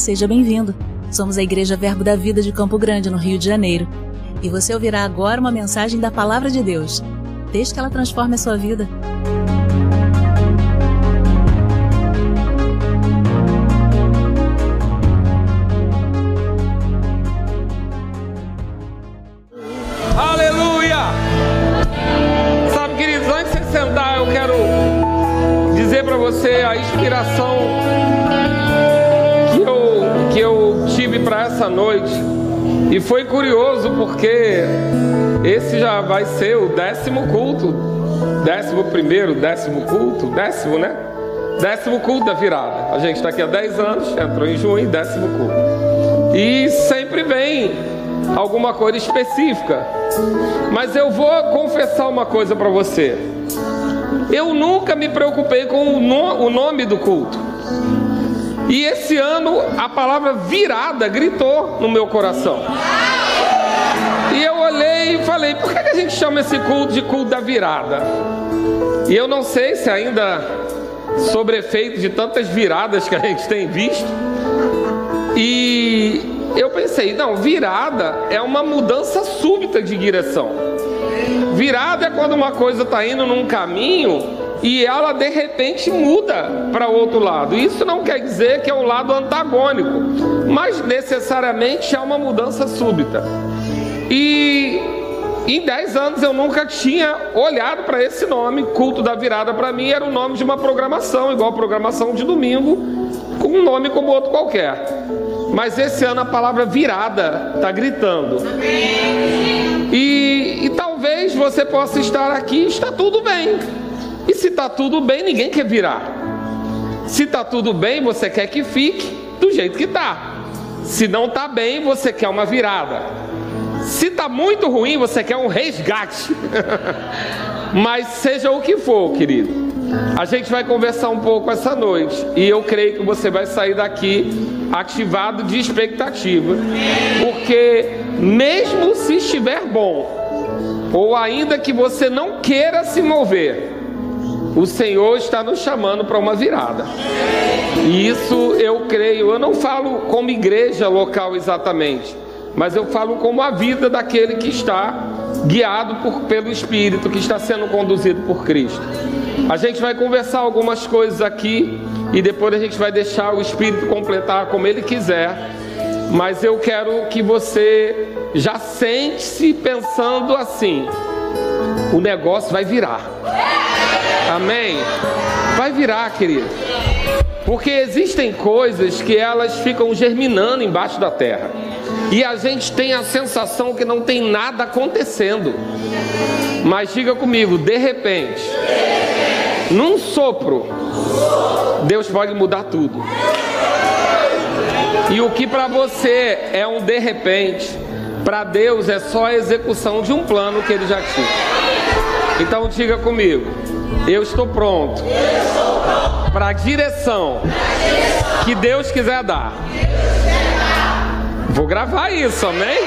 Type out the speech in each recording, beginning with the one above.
seja bem-vindo. Somos a Igreja Verbo da Vida de Campo Grande, no Rio de Janeiro. E você ouvirá agora uma mensagem da Palavra de Deus. Desde que ela transforme a sua vida. Curioso porque esse já vai ser o décimo culto. Décimo primeiro, décimo culto, décimo, né? Décimo culto da virada. A gente está aqui há 10 anos, entrou em junho, décimo culto. E sempre vem alguma coisa específica. Mas eu vou confessar uma coisa para você. Eu nunca me preocupei com o, no, o nome do culto. E esse ano a palavra virada gritou no meu coração. Falei: por que a gente chama esse culto de culto da virada? E eu não sei se ainda, sobre efeito de tantas viradas que a gente tem visto, e eu pensei: não, virada é uma mudança súbita de direção. Virada é quando uma coisa está indo num caminho e ela de repente muda para outro lado. Isso não quer dizer que é um lado antagônico, mas necessariamente é uma mudança súbita. E em 10 anos eu nunca tinha olhado para esse nome, culto da virada para mim era o nome de uma programação, igual programação de domingo, com um nome como outro qualquer. Mas esse ano a palavra virada está gritando. E, e talvez você possa estar aqui, está tudo bem. E se está tudo bem, ninguém quer virar. Se está tudo bem, você quer que fique do jeito que está. Se não está bem, você quer uma virada. Se está muito ruim, você quer um resgate. Mas seja o que for, querido. A gente vai conversar um pouco essa noite. E eu creio que você vai sair daqui ativado de expectativa. Porque, mesmo se estiver bom, ou ainda que você não queira se mover, o Senhor está nos chamando para uma virada. E isso eu creio. Eu não falo como igreja local exatamente, mas eu falo como a vida daquele que está guiado por, pelo Espírito, que está sendo conduzido por Cristo. A gente vai conversar algumas coisas aqui e depois a gente vai deixar o Espírito completar como ele quiser. Mas eu quero que você já sente-se pensando assim: o negócio vai virar. Amém? Vai virar, querido. Porque existem coisas que elas ficam germinando embaixo da terra. E a gente tem a sensação que não tem nada acontecendo. Mas diga comigo, de repente, num sopro, Deus pode mudar tudo. E o que para você é um de repente, para Deus é só a execução de um plano que ele já tinha. Então diga comigo, eu estou pronto para a direção que Deus quiser dar. Vou gravar isso, amém?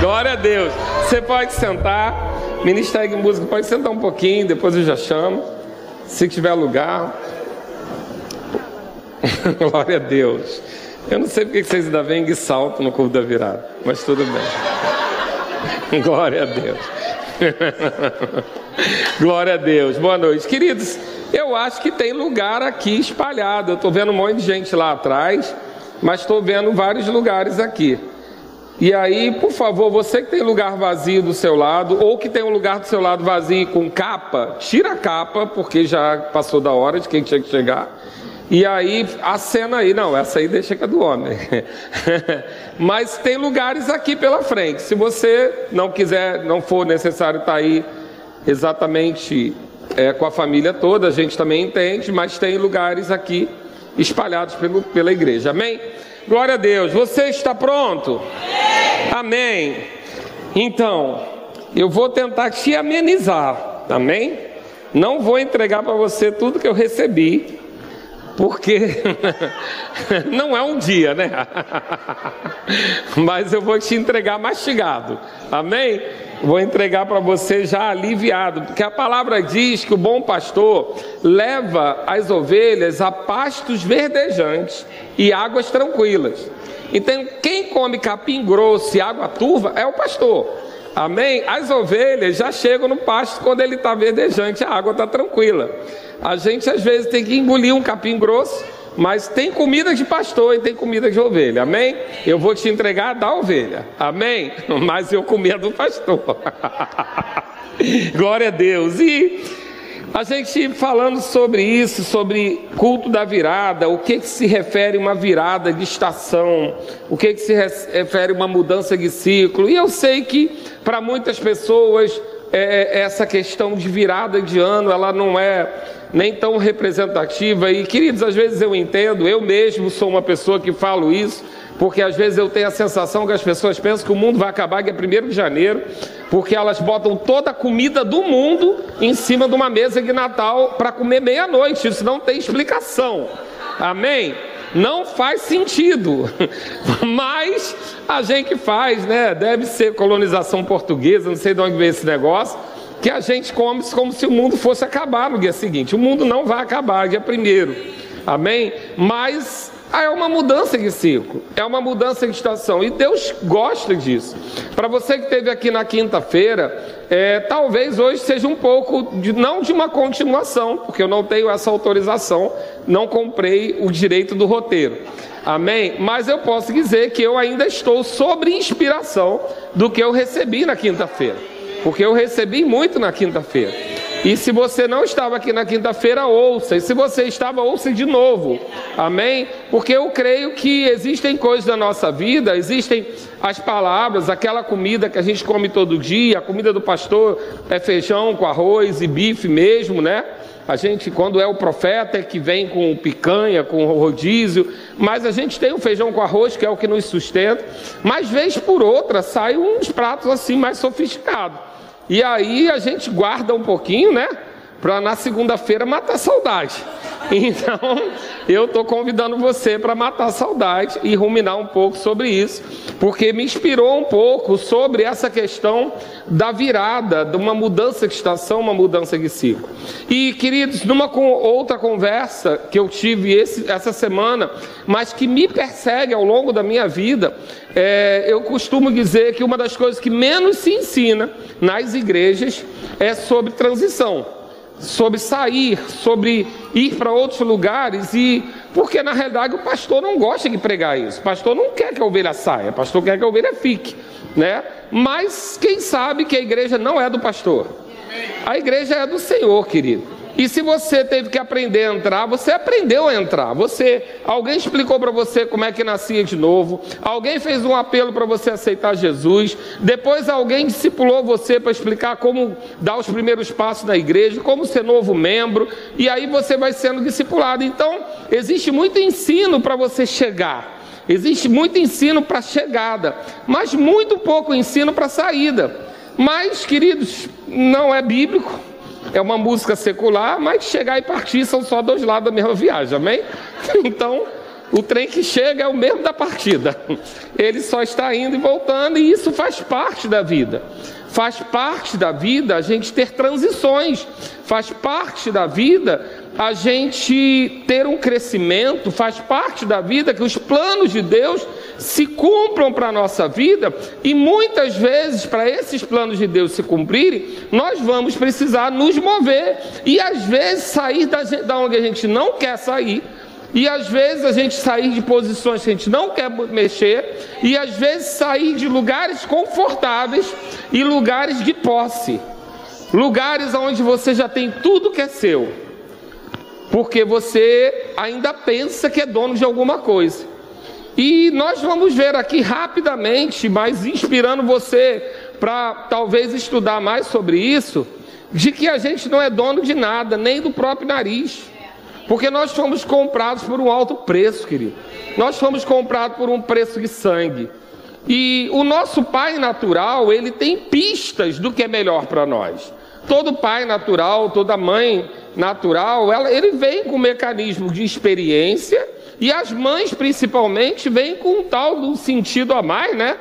Glória a Deus. Você pode sentar, ministério de música, pode sentar um pouquinho, depois eu já chamo. Se tiver lugar. Glória a Deus. Eu não sei porque vocês ainda vêm de salto no curvo da virada, mas tudo bem. Glória a Deus. Glória a Deus. Boa noite, queridos. Eu acho que tem lugar aqui espalhado. Eu estou vendo um monte de gente lá atrás, mas estou vendo vários lugares aqui. E aí, por favor, você que tem lugar vazio do seu lado, ou que tem um lugar do seu lado vazio com capa, tira a capa, porque já passou da hora de quem tinha que chegar. E aí, a cena aí, não, essa aí deixa que é do homem. Mas tem lugares aqui pela frente. Se você não quiser, não for necessário estar aí exatamente é, com a família toda, a gente também entende, mas tem lugares aqui espalhados pelo, pela igreja. Amém? Glória a Deus. Você está pronto? Amém. Então, eu vou tentar te amenizar. Amém? Não vou entregar para você tudo que eu recebi, porque não é um dia, né? Mas eu vou te entregar mastigado. Amém? Vou entregar para você já aliviado, porque a palavra diz que o bom pastor leva as ovelhas a pastos verdejantes e águas tranquilas. Então, quem come capim grosso e água turva é o pastor. Amém? As ovelhas já chegam no pasto quando ele está verdejante, a água está tranquila. A gente às vezes tem que engolir um capim grosso mas tem comida de pastor e tem comida de ovelha, amém? Eu vou te entregar da ovelha, amém? Mas eu comia do pastor. Glória a Deus. E a gente falando sobre isso, sobre culto da virada, o que, que se refere uma virada de estação, o que, que se refere uma mudança de ciclo. E eu sei que para muitas pessoas é, essa questão de virada de ano, ela não é nem tão representativa. E, queridos, às vezes eu entendo, eu mesmo sou uma pessoa que falo isso, porque às vezes eu tenho a sensação que as pessoas pensam que o mundo vai acabar que é 1 de janeiro, porque elas botam toda a comida do mundo em cima de uma mesa de Natal para comer meia-noite. Isso não tem explicação. Amém? Não faz sentido, mas a gente faz, né? Deve ser colonização portuguesa, não sei de onde veio esse negócio que a gente come como se o mundo fosse acabar no dia seguinte. O mundo não vai acabar dia primeiro. Amém? Mas é uma mudança de ciclo, é uma mudança de estação e Deus gosta disso. Para você que esteve aqui na quinta-feira, é, talvez hoje seja um pouco, de, não de uma continuação, porque eu não tenho essa autorização, não comprei o direito do roteiro. Amém? Mas eu posso dizer que eu ainda estou sobre inspiração do que eu recebi na quinta-feira porque eu recebi muito na quinta-feira. E se você não estava aqui na quinta-feira, ouça. E se você estava, ouça de novo. Amém? Porque eu creio que existem coisas da nossa vida, existem as palavras, aquela comida que a gente come todo dia, a comida do pastor é feijão com arroz e bife mesmo, né? A gente, quando é o profeta, é que vem com picanha, com rodízio, mas a gente tem o feijão com arroz, que é o que nos sustenta. Mas, vez por outra, sai uns pratos assim mais sofisticados. E aí a gente guarda um pouquinho, né? Para na segunda-feira matar saudade. Então, eu estou convidando você para matar saudade e ruminar um pouco sobre isso, porque me inspirou um pouco sobre essa questão da virada, de uma mudança de estação, uma mudança de ciclo. E, queridos, numa outra conversa que eu tive esse, essa semana, mas que me persegue ao longo da minha vida, é, eu costumo dizer que uma das coisas que menos se ensina nas igrejas é sobre transição sobre sair, sobre ir para outros lugares e porque na realidade o pastor não gosta de pregar isso. O pastor não quer que a ovelha saia, o pastor quer que a ovelha fique, né? Mas quem sabe que a igreja não é do pastor? A igreja é do Senhor, querido. E se você teve que aprender a entrar, você aprendeu a entrar. Você, alguém explicou para você como é que nascia de novo. Alguém fez um apelo para você aceitar Jesus. Depois alguém discipulou você para explicar como dar os primeiros passos na igreja, como ser novo membro. E aí você vai sendo discipulado. Então, existe muito ensino para você chegar. Existe muito ensino para chegada, mas muito pouco ensino para saída. Mas, queridos, não é bíblico é uma música secular, mas chegar e partir são só dois lados da mesma viagem, amém? Então, o trem que chega é o mesmo da partida. Ele só está indo e voltando, e isso faz parte da vida. Faz parte da vida a gente ter transições, faz parte da vida a gente ter um crescimento, faz parte da vida que os planos de Deus se cumpram para a nossa vida, e muitas vezes, para esses planos de Deus se cumprirem, nós vamos precisar nos mover, e às vezes sair da, da onde a gente não quer sair, e às vezes a gente sair de posições que a gente não quer mexer, e às vezes sair de lugares confortáveis e lugares de posse, lugares onde você já tem tudo que é seu porque você ainda pensa que é dono de alguma coisa. E nós vamos ver aqui rapidamente, mas inspirando você para talvez estudar mais sobre isso, de que a gente não é dono de nada, nem do próprio nariz. Porque nós fomos comprados por um alto preço, querido. Nós fomos comprados por um preço de sangue. E o nosso pai natural, ele tem pistas do que é melhor para nós. Todo pai natural, toda mãe natural, ela, ele vem com mecanismo de experiência e as mães principalmente vêm com um tal do sentido a mais, né?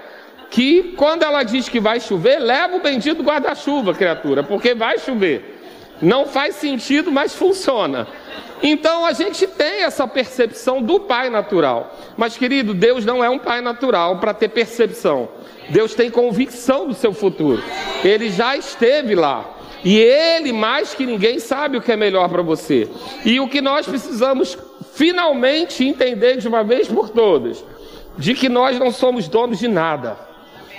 que quando ela diz que vai chover, leva o bendito guarda-chuva, criatura, porque vai chover. Não faz sentido, mas funciona. Então a gente tem essa percepção do pai natural. Mas, querido, Deus não é um pai natural para ter percepção. Deus tem convicção do seu futuro. Ele já esteve lá. E ele, mais que ninguém, sabe o que é melhor para você. E o que nós precisamos finalmente entender de uma vez por todas: de que nós não somos donos de nada,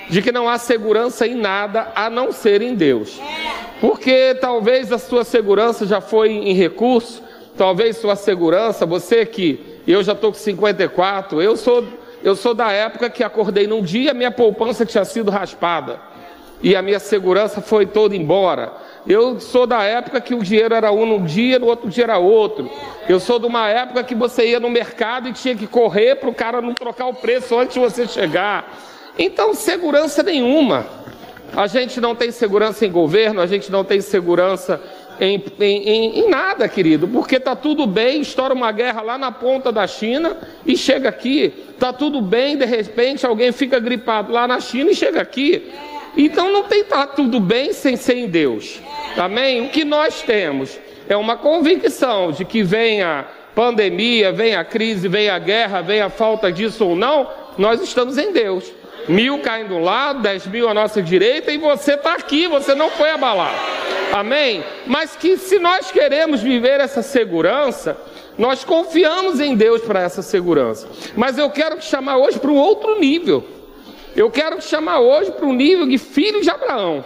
de que não há segurança em nada a não ser em Deus. Porque talvez a sua segurança já foi em recurso, talvez sua segurança, você que eu já estou com 54, eu sou, eu sou da época que acordei num dia, minha poupança tinha sido raspada e a minha segurança foi toda embora. Eu sou da época que o dinheiro era um num dia, no outro dia era outro. Eu sou de uma época que você ia no mercado e tinha que correr para o cara não trocar o preço antes de você chegar. Então, segurança nenhuma. A gente não tem segurança em governo, a gente não tem segurança em, em, em, nada, querido, porque está tudo bem, estoura uma guerra lá na ponta da China e chega aqui. Está tudo bem, de repente alguém fica gripado lá na China e chega aqui. Então não tem tá tudo bem sem ser em Deus. Amém? O que nós temos é uma convicção de que venha pandemia, venha crise, venha guerra, venha falta disso ou não, nós estamos em Deus mil caem do lado, dez mil à nossa direita, e você está aqui, você não foi abalado. Amém? Mas que se nós queremos viver essa segurança, nós confiamos em Deus para essa segurança. Mas eu quero te chamar hoje para um outro nível. Eu quero te chamar hoje para o nível de filho de Abraão.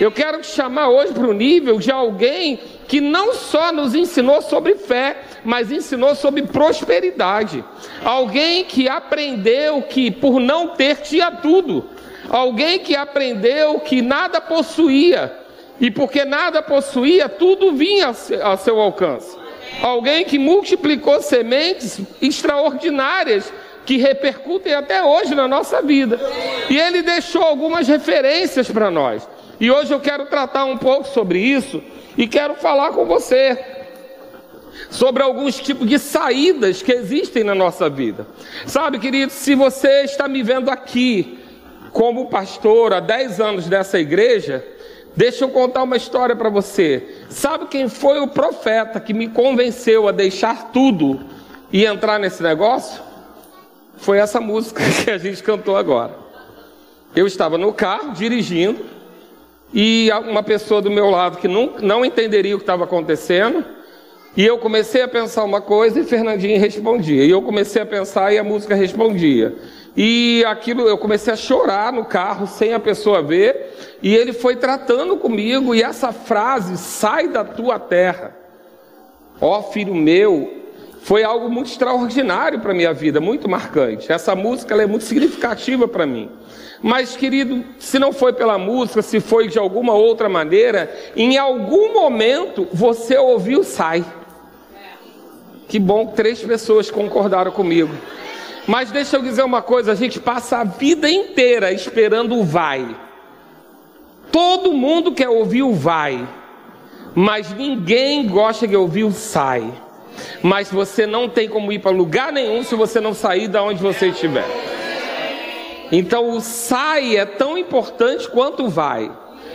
Eu quero te chamar hoje para o nível de alguém que não só nos ensinou sobre fé, mas ensinou sobre prosperidade. Alguém que aprendeu que por não ter tinha tudo. Alguém que aprendeu que nada possuía. E porque nada possuía, tudo vinha a seu alcance. Alguém que multiplicou sementes extraordinárias que repercutem até hoje na nossa vida. E ele deixou algumas referências para nós. E hoje eu quero tratar um pouco sobre isso e quero falar com você sobre alguns tipos de saídas que existem na nossa vida. Sabe, querido, se você está me vendo aqui como pastor há 10 anos dessa igreja, deixa eu contar uma história para você. Sabe quem foi o profeta que me convenceu a deixar tudo e entrar nesse negócio? Foi essa música que a gente cantou agora. Eu estava no carro dirigindo e uma pessoa do meu lado que não, não entenderia o que estava acontecendo e eu comecei a pensar uma coisa e Fernandinho respondia. E eu comecei a pensar e a música respondia. E aquilo, eu comecei a chorar no carro sem a pessoa ver. E ele foi tratando comigo. E essa frase, sai da tua terra, ó filho meu, foi algo muito extraordinário para a minha vida, muito marcante. Essa música é muito significativa para mim. Mas, querido, se não foi pela música, se foi de alguma outra maneira, em algum momento você ouviu sai. Que bom que três pessoas concordaram comigo. Mas deixa eu dizer uma coisa: a gente passa a vida inteira esperando o vai. Todo mundo quer ouvir o vai, mas ninguém gosta de ouvir o sai. Mas você não tem como ir para lugar nenhum se você não sair da onde você estiver. Então o sai é tão importante quanto vai.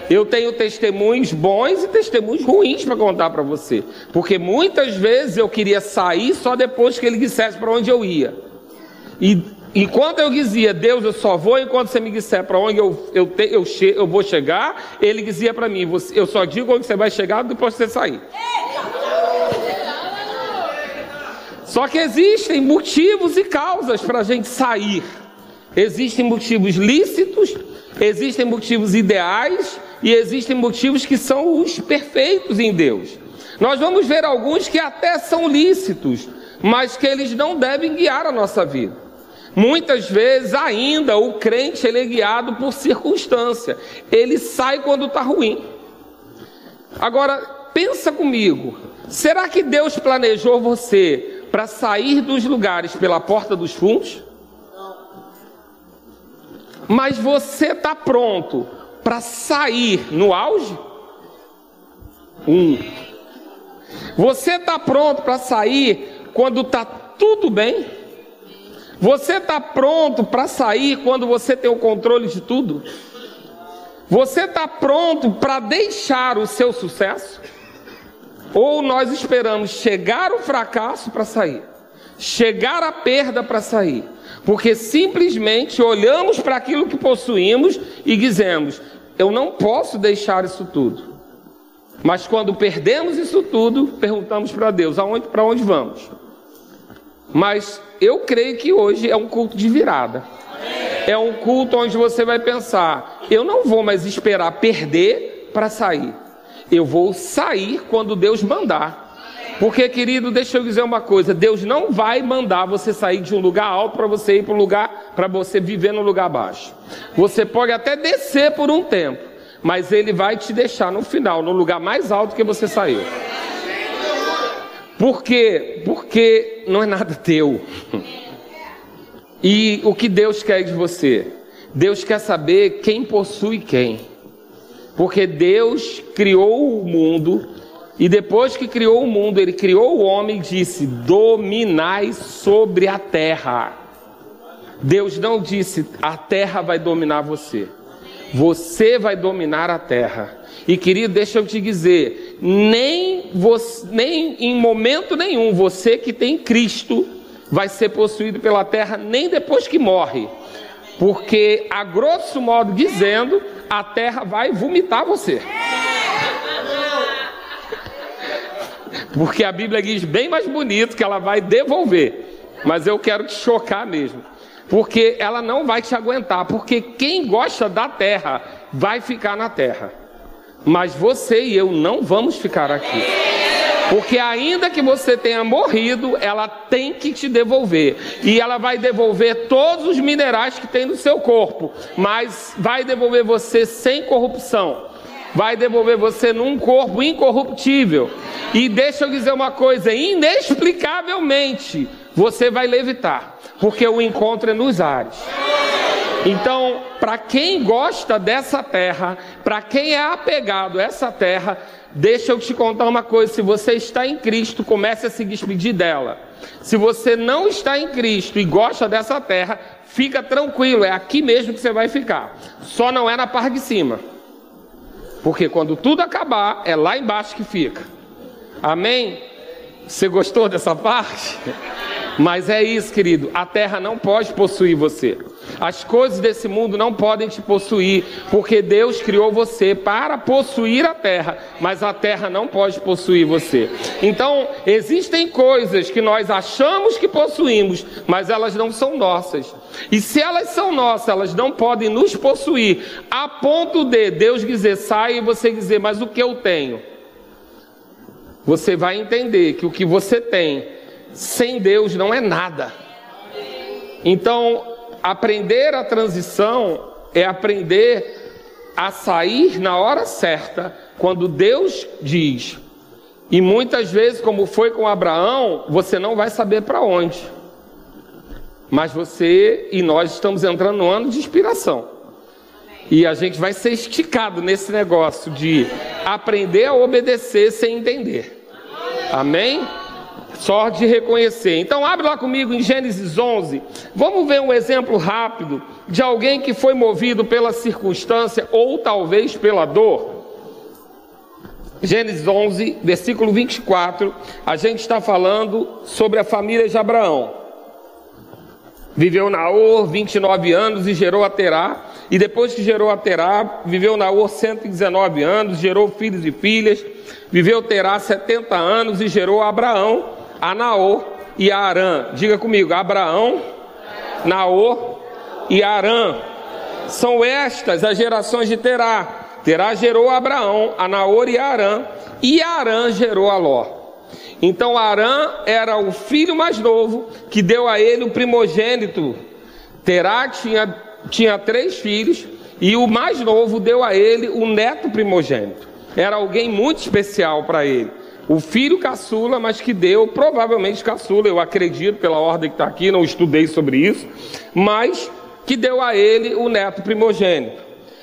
Eu tenho testemunhos bons e testemunhos ruins para contar para você. Porque muitas vezes eu queria sair só depois que ele dissesse para onde eu ia. E enquanto eu dizia, Deus, eu só vou enquanto você me disser para onde eu, eu, te, eu, che, eu vou chegar, ele dizia para mim, eu só digo onde você vai chegar depois que você sair. Só que existem motivos e causas para a gente sair. Existem motivos lícitos, existem motivos ideais e existem motivos que são os perfeitos em Deus. Nós vamos ver alguns que até são lícitos, mas que eles não devem guiar a nossa vida. Muitas vezes ainda o crente ele é guiado por circunstância. Ele sai quando está ruim. Agora, pensa comigo. Será que Deus planejou você para sair dos lugares pela porta dos fundos? Mas você está pronto para sair no auge? Um. Você está pronto para sair quando está tudo bem? Você está pronto para sair quando você tem o controle de tudo? Você está pronto para deixar o seu sucesso? Ou nós esperamos chegar o fracasso para sair, chegar a perda para sair, porque simplesmente olhamos para aquilo que possuímos e dizemos: eu não posso deixar isso tudo. Mas quando perdemos isso tudo, perguntamos para Deus: aonde, para onde vamos? Mas eu creio que hoje é um culto de virada. É um culto onde você vai pensar: eu não vou mais esperar perder para sair. Eu vou sair quando Deus mandar. Porque, querido, deixa eu dizer uma coisa: Deus não vai mandar você sair de um lugar alto para você ir para um lugar, para você viver no lugar baixo. Você pode até descer por um tempo, mas Ele vai te deixar no final, no lugar mais alto que você saiu. Por quê? Porque não é nada teu. E o que Deus quer de você? Deus quer saber quem possui quem. Porque Deus criou o mundo e depois que criou o mundo, ele criou o homem e disse: Dominai sobre a terra. Deus não disse: a terra vai dominar você. Você vai dominar a terra. E querido, deixa eu te dizer, nem, você, nem em momento nenhum você que tem Cristo vai ser possuído pela terra nem depois que morre. Porque, a grosso modo dizendo, a terra vai vomitar você. Porque a Bíblia diz bem mais bonito que ela vai devolver. Mas eu quero te chocar mesmo. Porque ela não vai te aguentar. Porque quem gosta da terra vai ficar na terra mas você e eu não vamos ficar aqui. Porque ainda que você tenha morrido, ela tem que te devolver. E ela vai devolver todos os minerais que tem no seu corpo, mas vai devolver você sem corrupção. Vai devolver você num corpo incorruptível. E deixa eu dizer uma coisa, inexplicavelmente, você vai levitar, porque o encontro é nos ares. Então, para quem gosta dessa terra, para quem é apegado a essa terra, deixa eu te contar uma coisa: se você está em Cristo, comece a se despedir dela. Se você não está em Cristo e gosta dessa terra, fica tranquilo, é aqui mesmo que você vai ficar. Só não é na parte de cima. Porque quando tudo acabar, é lá embaixo que fica. Amém? Você gostou dessa parte? Mas é isso, querido. A terra não pode possuir você. As coisas desse mundo não podem te possuir, porque Deus criou você para possuir a terra, mas a terra não pode possuir você. Então, existem coisas que nós achamos que possuímos, mas elas não são nossas. E se elas são nossas, elas não podem nos possuir, a ponto de Deus dizer, sai e você dizer, mas o que eu tenho? Você vai entender que o que você tem sem Deus não é nada. Então, aprender a transição é aprender a sair na hora certa, quando Deus diz. E muitas vezes, como foi com Abraão, você não vai saber para onde. Mas você e nós estamos entrando no ano de inspiração. E a gente vai ser esticado nesse negócio de aprender a obedecer sem entender. Amém? Só de reconhecer. Então, abre lá comigo em Gênesis 11. Vamos ver um exemplo rápido de alguém que foi movido pela circunstância ou talvez pela dor. Gênesis 11, versículo 24. A gente está falando sobre a família de Abraão. Viveu Naor 29 anos e gerou a Terá. E depois que gerou a Terá, viveu Naor 119 anos, gerou filhos e filhas. Viveu Terá 70 anos e gerou Abraão a Naor e a Arã. Diga comigo, Abraão, Naor e Arã. São estas as gerações de Terá. Terá gerou Abraão, a Naor e a Arã, e Arã gerou a Ló. Então Arã era o filho mais novo que deu a ele o primogênito. Terá tinha, tinha três filhos e o mais novo deu a ele o neto primogênito. Era alguém muito especial para ele o filho caçula, mas que deu, provavelmente caçula, eu acredito pela ordem que está aqui, não estudei sobre isso, mas que deu a ele o neto primogênito.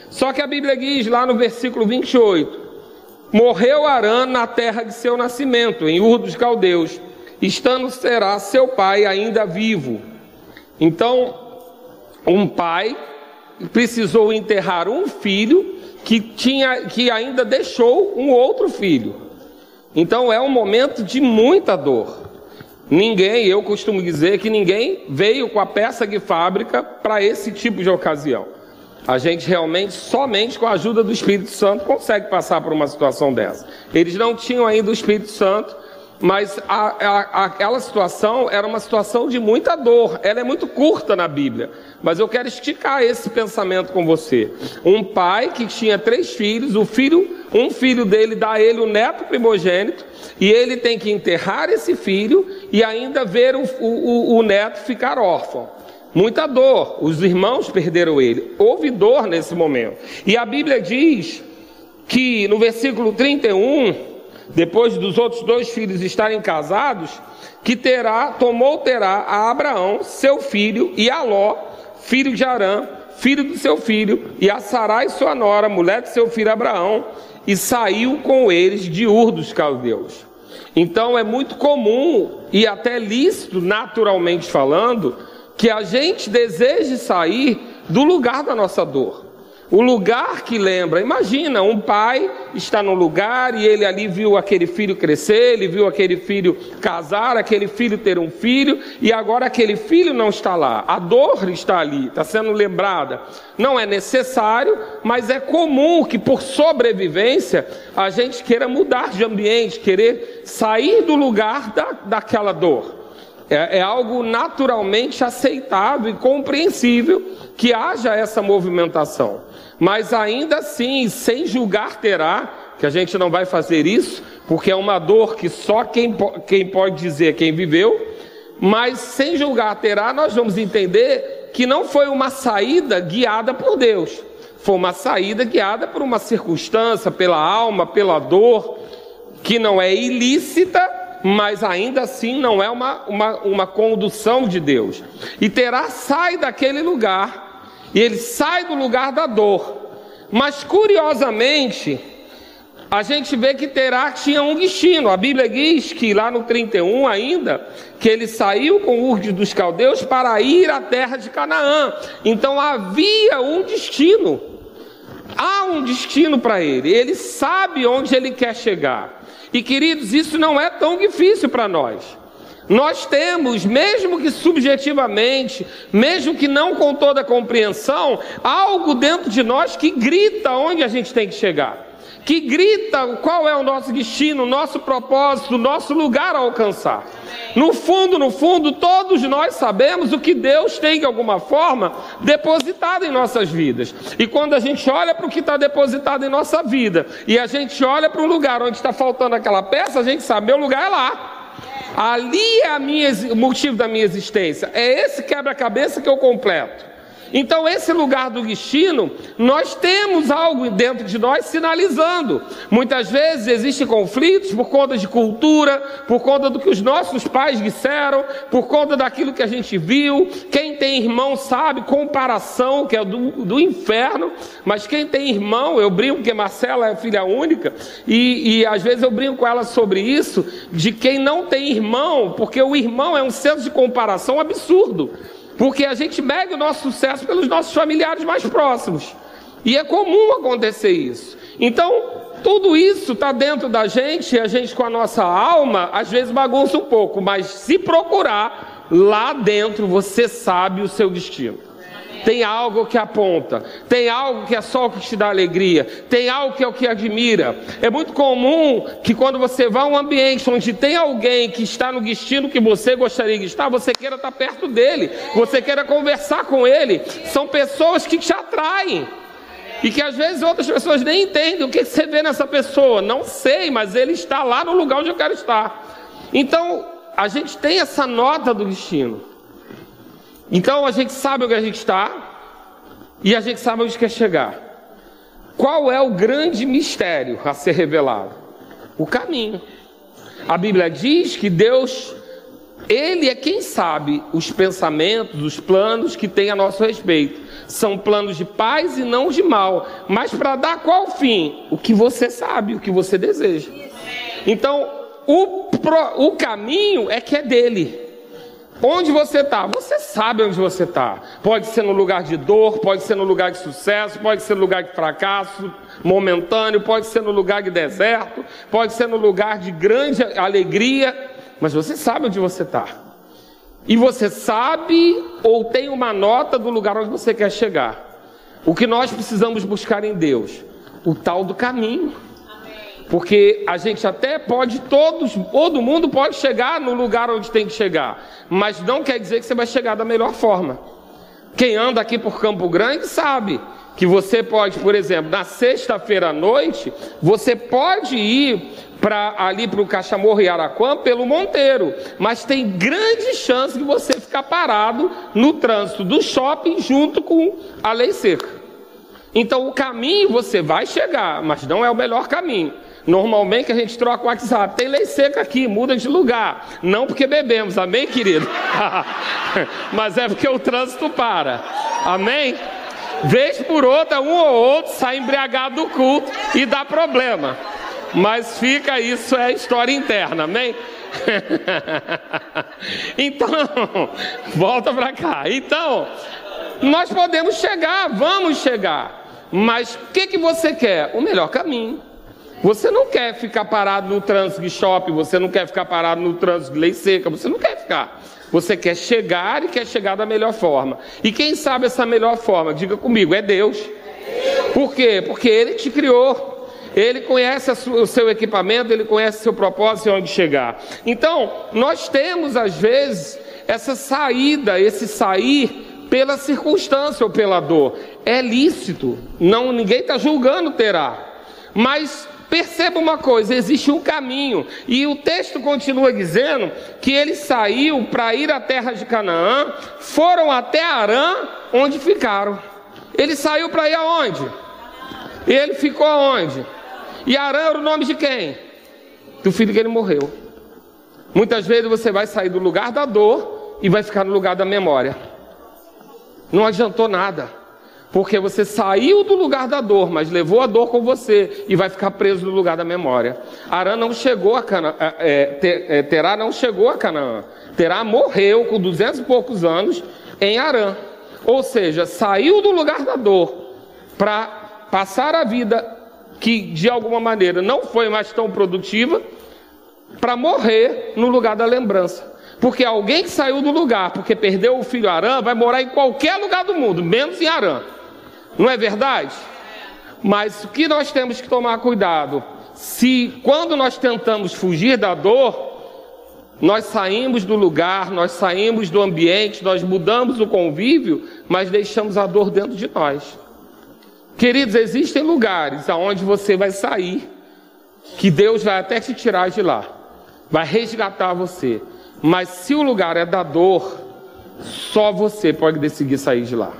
Só que a Bíblia diz lá no versículo 28: Morreu Arã na terra de seu nascimento, em Ur dos Caldeus, estando será seu pai ainda vivo. Então, um pai precisou enterrar um filho que tinha que ainda deixou um outro filho. Então é um momento de muita dor. Ninguém, eu costumo dizer que ninguém veio com a peça de fábrica para esse tipo de ocasião. A gente realmente, somente com a ajuda do Espírito Santo, consegue passar por uma situação dessa. Eles não tinham ainda o Espírito Santo, mas a, a, aquela situação era uma situação de muita dor. Ela é muito curta na Bíblia, mas eu quero esticar esse pensamento com você. Um pai que tinha três filhos, o filho, um filho dele dá a ele o neto primogênito, e ele tem que enterrar esse filho e ainda ver o, o, o neto ficar órfão. Muita dor, os irmãos perderam ele. Houve dor nesse momento. E a Bíblia diz que no versículo 31, depois dos outros dois filhos estarem casados, que terá, tomou terá a Abraão, seu filho, e a Ló, filho de Arã, filho do seu filho, e a Sarai, sua nora, mulher de seu filho Abraão, e saiu com eles de Ur dos Caldeus. Então é muito comum e até lícito, naturalmente falando, que a gente deseje sair do lugar da nossa dor. O lugar que lembra, imagina, um pai está no lugar e ele ali viu aquele filho crescer, ele viu aquele filho casar, aquele filho ter um filho, e agora aquele filho não está lá. A dor está ali, está sendo lembrada. Não é necessário, mas é comum que por sobrevivência a gente queira mudar de ambiente, querer sair do lugar da, daquela dor. É, é, algo naturalmente aceitável e compreensível que haja essa movimentação. Mas ainda assim, sem julgar terá, que a gente não vai fazer isso, porque é uma dor que só quem, quem pode dizer quem viveu, mas sem julgar terá, nós vamos entender que não foi uma saída guiada por Deus, foi uma saída guiada por uma circunstância, pela alma, pela dor, que não é ilícita, mas ainda assim não é uma, uma, uma condução de Deus. E Terá sai daquele lugar, e ele sai do lugar da dor. Mas curiosamente, a gente vê que Terá tinha um destino. A Bíblia diz que lá no 31 ainda, que ele saiu com Urde dos Caldeus para ir à terra de Canaã. Então havia um destino. Há um destino para ele. Ele sabe onde ele quer chegar. E queridos, isso não é tão difícil para nós. Nós temos, mesmo que subjetivamente, mesmo que não com toda a compreensão, algo dentro de nós que grita onde a gente tem que chegar, que grita qual é o nosso destino, o nosso propósito, o nosso lugar a alcançar. No fundo, no fundo, todos nós sabemos o que Deus tem de alguma forma depositado em nossas vidas. E quando a gente olha para o que está depositado em nossa vida e a gente olha para um lugar onde está faltando aquela peça, a gente sabe, meu lugar é lá. Ali é minha, o motivo da minha existência. É esse quebra-cabeça que eu completo. Então, esse lugar do destino, nós temos algo dentro de nós sinalizando. Muitas vezes existem conflitos por conta de cultura, por conta do que os nossos pais disseram, por conta daquilo que a gente viu. Quem tem irmão sabe, comparação, que é do, do inferno. Mas quem tem irmão, eu brinco que Marcela é filha única, e, e às vezes eu brinco com ela sobre isso, de quem não tem irmão, porque o irmão é um senso de comparação absurdo. Porque a gente mede o nosso sucesso pelos nossos familiares mais próximos. E é comum acontecer isso. Então, tudo isso está dentro da gente, e a gente com a nossa alma, às vezes bagunça um pouco, mas se procurar, lá dentro você sabe o seu destino tem algo que aponta, tem algo que é só o que te dá alegria, tem algo que é o que admira. É muito comum que quando você vai a um ambiente onde tem alguém que está no destino que você gostaria de estar, você queira estar perto dele, você queira conversar com ele. São pessoas que te atraem. E que às vezes outras pessoas nem entendem o que você vê nessa pessoa. Não sei, mas ele está lá no lugar onde eu quero estar. Então, a gente tem essa nota do destino. Então a gente sabe onde a gente está e a gente sabe onde quer chegar. Qual é o grande mistério a ser revelado? O caminho. A Bíblia diz que Deus, Ele é quem sabe os pensamentos, os planos que tem a nosso respeito. São planos de paz e não de mal. Mas para dar qual fim? O que você sabe, o que você deseja. Então, o, o caminho é que é dele. Onde você está? Você sabe onde você está. Pode ser no lugar de dor, pode ser no lugar de sucesso, pode ser no lugar de fracasso momentâneo, pode ser no lugar de deserto, pode ser no lugar de grande alegria, mas você sabe onde você está. E você sabe ou tem uma nota do lugar onde você quer chegar. O que nós precisamos buscar em Deus? O tal do caminho. Porque a gente até pode, todos, todo mundo pode chegar no lugar onde tem que chegar, mas não quer dizer que você vai chegar da melhor forma. Quem anda aqui por Campo Grande sabe que você pode, por exemplo, na sexta-feira à noite, você pode ir para ali para o Cachamorro e Araquã pelo Monteiro, mas tem grande chance de você ficar parado no trânsito do shopping junto com a lei seca. Então o caminho você vai chegar, mas não é o melhor caminho. Normalmente a gente troca o WhatsApp. Tem lei seca aqui, muda de lugar. Não porque bebemos, amém, querido? Mas é porque o trânsito para. Amém? Vez por outra, um ou outro sai embriagado do culto e dá problema. Mas fica isso, é história interna, amém? então, volta para cá. Então, nós podemos chegar, vamos chegar. Mas o que, que você quer? O melhor caminho. Você não quer ficar parado no trânsito de shopping, você não quer ficar parado no trânsito de lei seca, você não quer ficar. Você quer chegar e quer chegar da melhor forma. E quem sabe essa melhor forma? Diga comigo, é Deus. Por quê? Porque Ele te criou. Ele conhece o seu equipamento, ele conhece o seu propósito e onde chegar. Então, nós temos às vezes essa saída, esse sair pela circunstância ou pela dor. É lícito, não ninguém está julgando terá. Mas Perceba uma coisa: existe um caminho, e o texto continua dizendo que ele saiu para ir à terra de Canaã, foram até Arã, onde ficaram. Ele saiu para ir aonde? Ele ficou aonde? E Arã era o nome de quem? Do filho que ele morreu. Muitas vezes você vai sair do lugar da dor e vai ficar no lugar da memória. Não adiantou nada. Porque você saiu do lugar da dor, mas levou a dor com você e vai ficar preso no lugar da memória. Arã não chegou a Canaã, é, é, Terá não chegou a Canaã. Terá morreu com duzentos e poucos anos em Arã. Ou seja, saiu do lugar da dor para passar a vida que de alguma maneira não foi mais tão produtiva, para morrer no lugar da lembrança. Porque alguém que saiu do lugar porque perdeu o filho Arã vai morar em qualquer lugar do mundo, menos em Arã. Não é verdade? Mas o que nós temos que tomar cuidado? Se quando nós tentamos fugir da dor, nós saímos do lugar, nós saímos do ambiente, nós mudamos o convívio, mas deixamos a dor dentro de nós. Queridos, existem lugares aonde você vai sair, que Deus vai até te tirar de lá, vai resgatar você. Mas se o lugar é da dor, só você pode decidir sair de lá.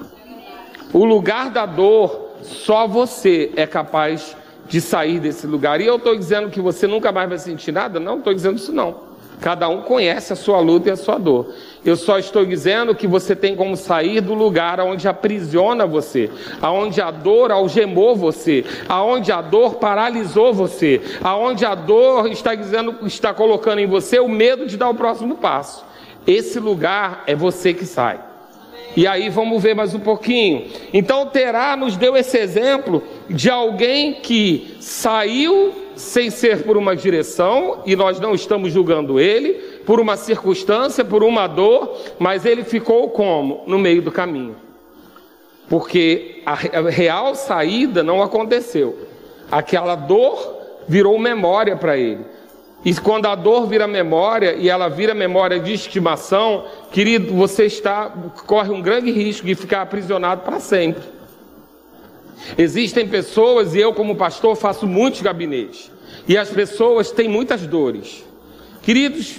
O lugar da dor, só você é capaz de sair desse lugar. E eu estou dizendo que você nunca mais vai sentir nada? Não, estou dizendo isso não. Cada um conhece a sua luta e a sua dor. Eu só estou dizendo que você tem como sair do lugar onde aprisiona você, aonde a dor algemou você, aonde a dor paralisou você, aonde a dor está dizendo, está colocando em você o medo de dar o próximo passo. Esse lugar é você que sai. E aí vamos ver mais um pouquinho. Então Terá nos deu esse exemplo de alguém que saiu sem ser por uma direção, e nós não estamos julgando ele, por uma circunstância, por uma dor, mas ele ficou como? No meio do caminho. Porque a real saída não aconteceu. Aquela dor virou memória para ele. E quando a dor vira memória e ela vira memória de estimação, querido, você está corre um grande risco de ficar aprisionado para sempre. Existem pessoas, e eu, como pastor, faço muitos gabinetes, e as pessoas têm muitas dores. Queridos,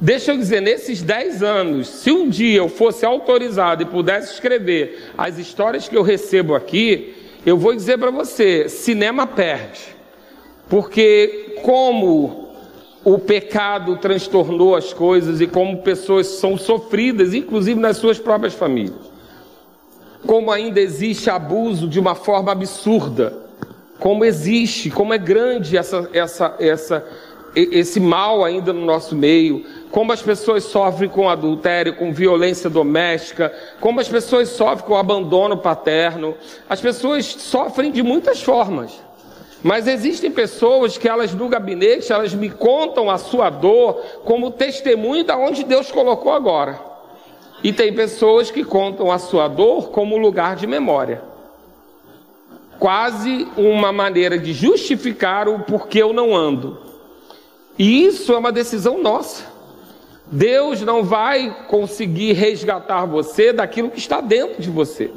deixa eu dizer, nesses 10 anos, se um dia eu fosse autorizado e pudesse escrever as histórias que eu recebo aqui, eu vou dizer para você: cinema perde. Porque, como o pecado transtornou as coisas e como pessoas são sofridas, inclusive nas suas próprias famílias. Como ainda existe abuso de uma forma absurda. Como existe, como é grande essa, essa, essa, esse mal ainda no nosso meio. como as pessoas sofrem com adultério, com violência doméstica, como as pessoas sofrem com abandono paterno. As pessoas sofrem de muitas formas. Mas existem pessoas que elas no gabinete, elas me contam a sua dor como testemunho da onde Deus colocou agora. E tem pessoas que contam a sua dor como lugar de memória. Quase uma maneira de justificar o porquê eu não ando. E isso é uma decisão nossa. Deus não vai conseguir resgatar você daquilo que está dentro de você.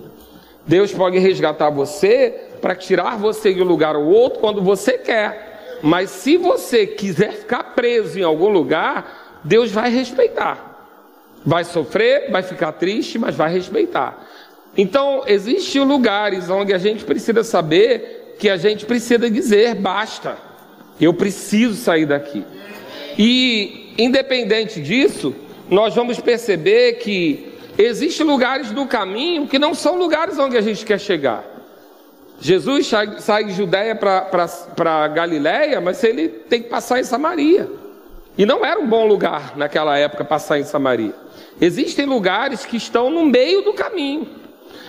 Deus pode resgatar você para tirar você de um lugar ou outro quando você quer. Mas se você quiser ficar preso em algum lugar, Deus vai respeitar. Vai sofrer, vai ficar triste, mas vai respeitar. Então, existem lugares onde a gente precisa saber que a gente precisa dizer basta. Eu preciso sair daqui. E independente disso, nós vamos perceber que existem lugares do caminho que não são lugares onde a gente quer chegar. Jesus sai, de Judéia para Galiléia, mas ele tem que passar em Samaria. E não era um bom lugar naquela época passar em Samaria. Existem lugares que estão no meio do caminho.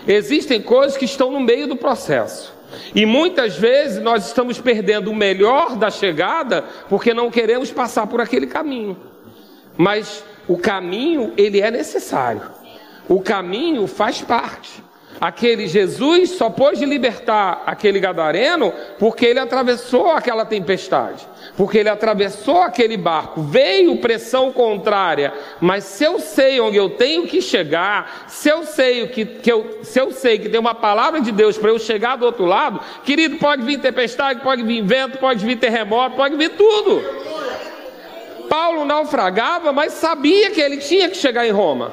Existem coisas que estão no meio do processo. E muitas vezes nós estamos perdendo o melhor da chegada porque não queremos passar por aquele caminho. Mas o caminho, ele é necessário. O caminho faz parte. Aquele Jesus só pôde libertar aquele gadareno porque ele atravessou aquela tempestade, porque ele atravessou aquele barco, veio pressão contrária, mas se eu sei onde eu tenho que chegar, se eu sei que, que eu, se eu sei que tem uma palavra de Deus para eu chegar do outro lado, querido, pode vir tempestade, pode vir vento, pode vir terremoto, pode vir tudo. Paulo naufragava, mas sabia que ele tinha que chegar em Roma.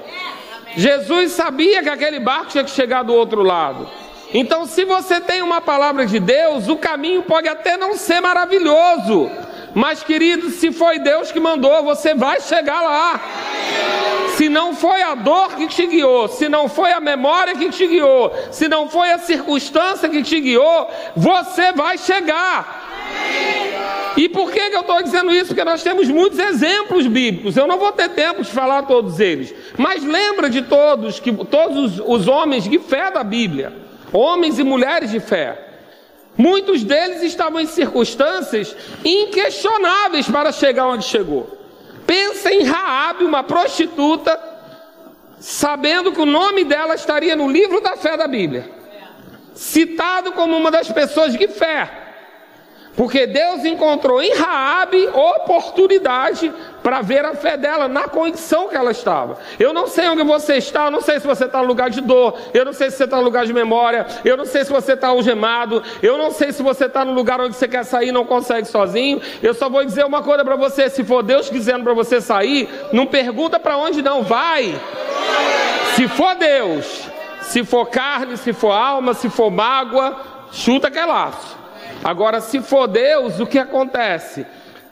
Jesus sabia que aquele barco tinha que chegar do outro lado. Então, se você tem uma palavra de Deus, o caminho pode até não ser maravilhoso, mas querido, se foi Deus que mandou, você vai chegar lá. Se não foi a dor que te guiou, se não foi a memória que te guiou, se não foi a circunstância que te guiou, você vai chegar. E por que, que eu estou dizendo isso? Porque nós temos muitos exemplos bíblicos. Eu não vou ter tempo de falar todos eles. Mas lembra de todos, que todos os, os homens de fé da Bíblia, homens e mulheres de fé. Muitos deles estavam em circunstâncias inquestionáveis para chegar onde chegou. Pensa em Raabe, uma prostituta, sabendo que o nome dela estaria no livro da fé da Bíblia, citado como uma das pessoas de fé. Porque Deus encontrou em Raabe oportunidade para ver a fé dela na condição que ela estava. Eu não sei onde você está, eu não sei se você está no lugar de dor, eu não sei se você está no lugar de memória, eu não sei se você está algemado, eu não sei se você está no lugar onde você quer sair e não consegue sozinho. Eu só vou dizer uma coisa para você: se for Deus dizendo para você sair, não pergunta para onde não vai. Se for Deus, se for carne, se for alma, se for mágoa, chuta aquele laço. Agora, se for Deus, o que acontece?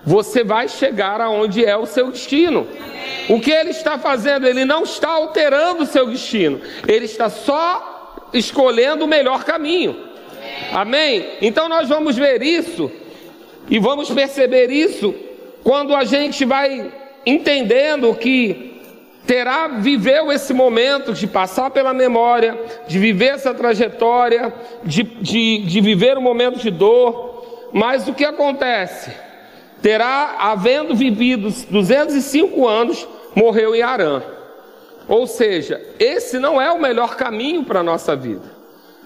Você vai chegar aonde é o seu destino. O que ele está fazendo? Ele não está alterando o seu destino, ele está só escolhendo o melhor caminho. Amém? Então nós vamos ver isso e vamos perceber isso quando a gente vai entendendo que terá, viveu esse momento de passar pela memória, de viver essa trajetória, de, de, de viver um momento de dor, mas o que acontece? Terá, havendo vivido 205 anos, morreu em Arã. Ou seja, esse não é o melhor caminho para a nossa vida.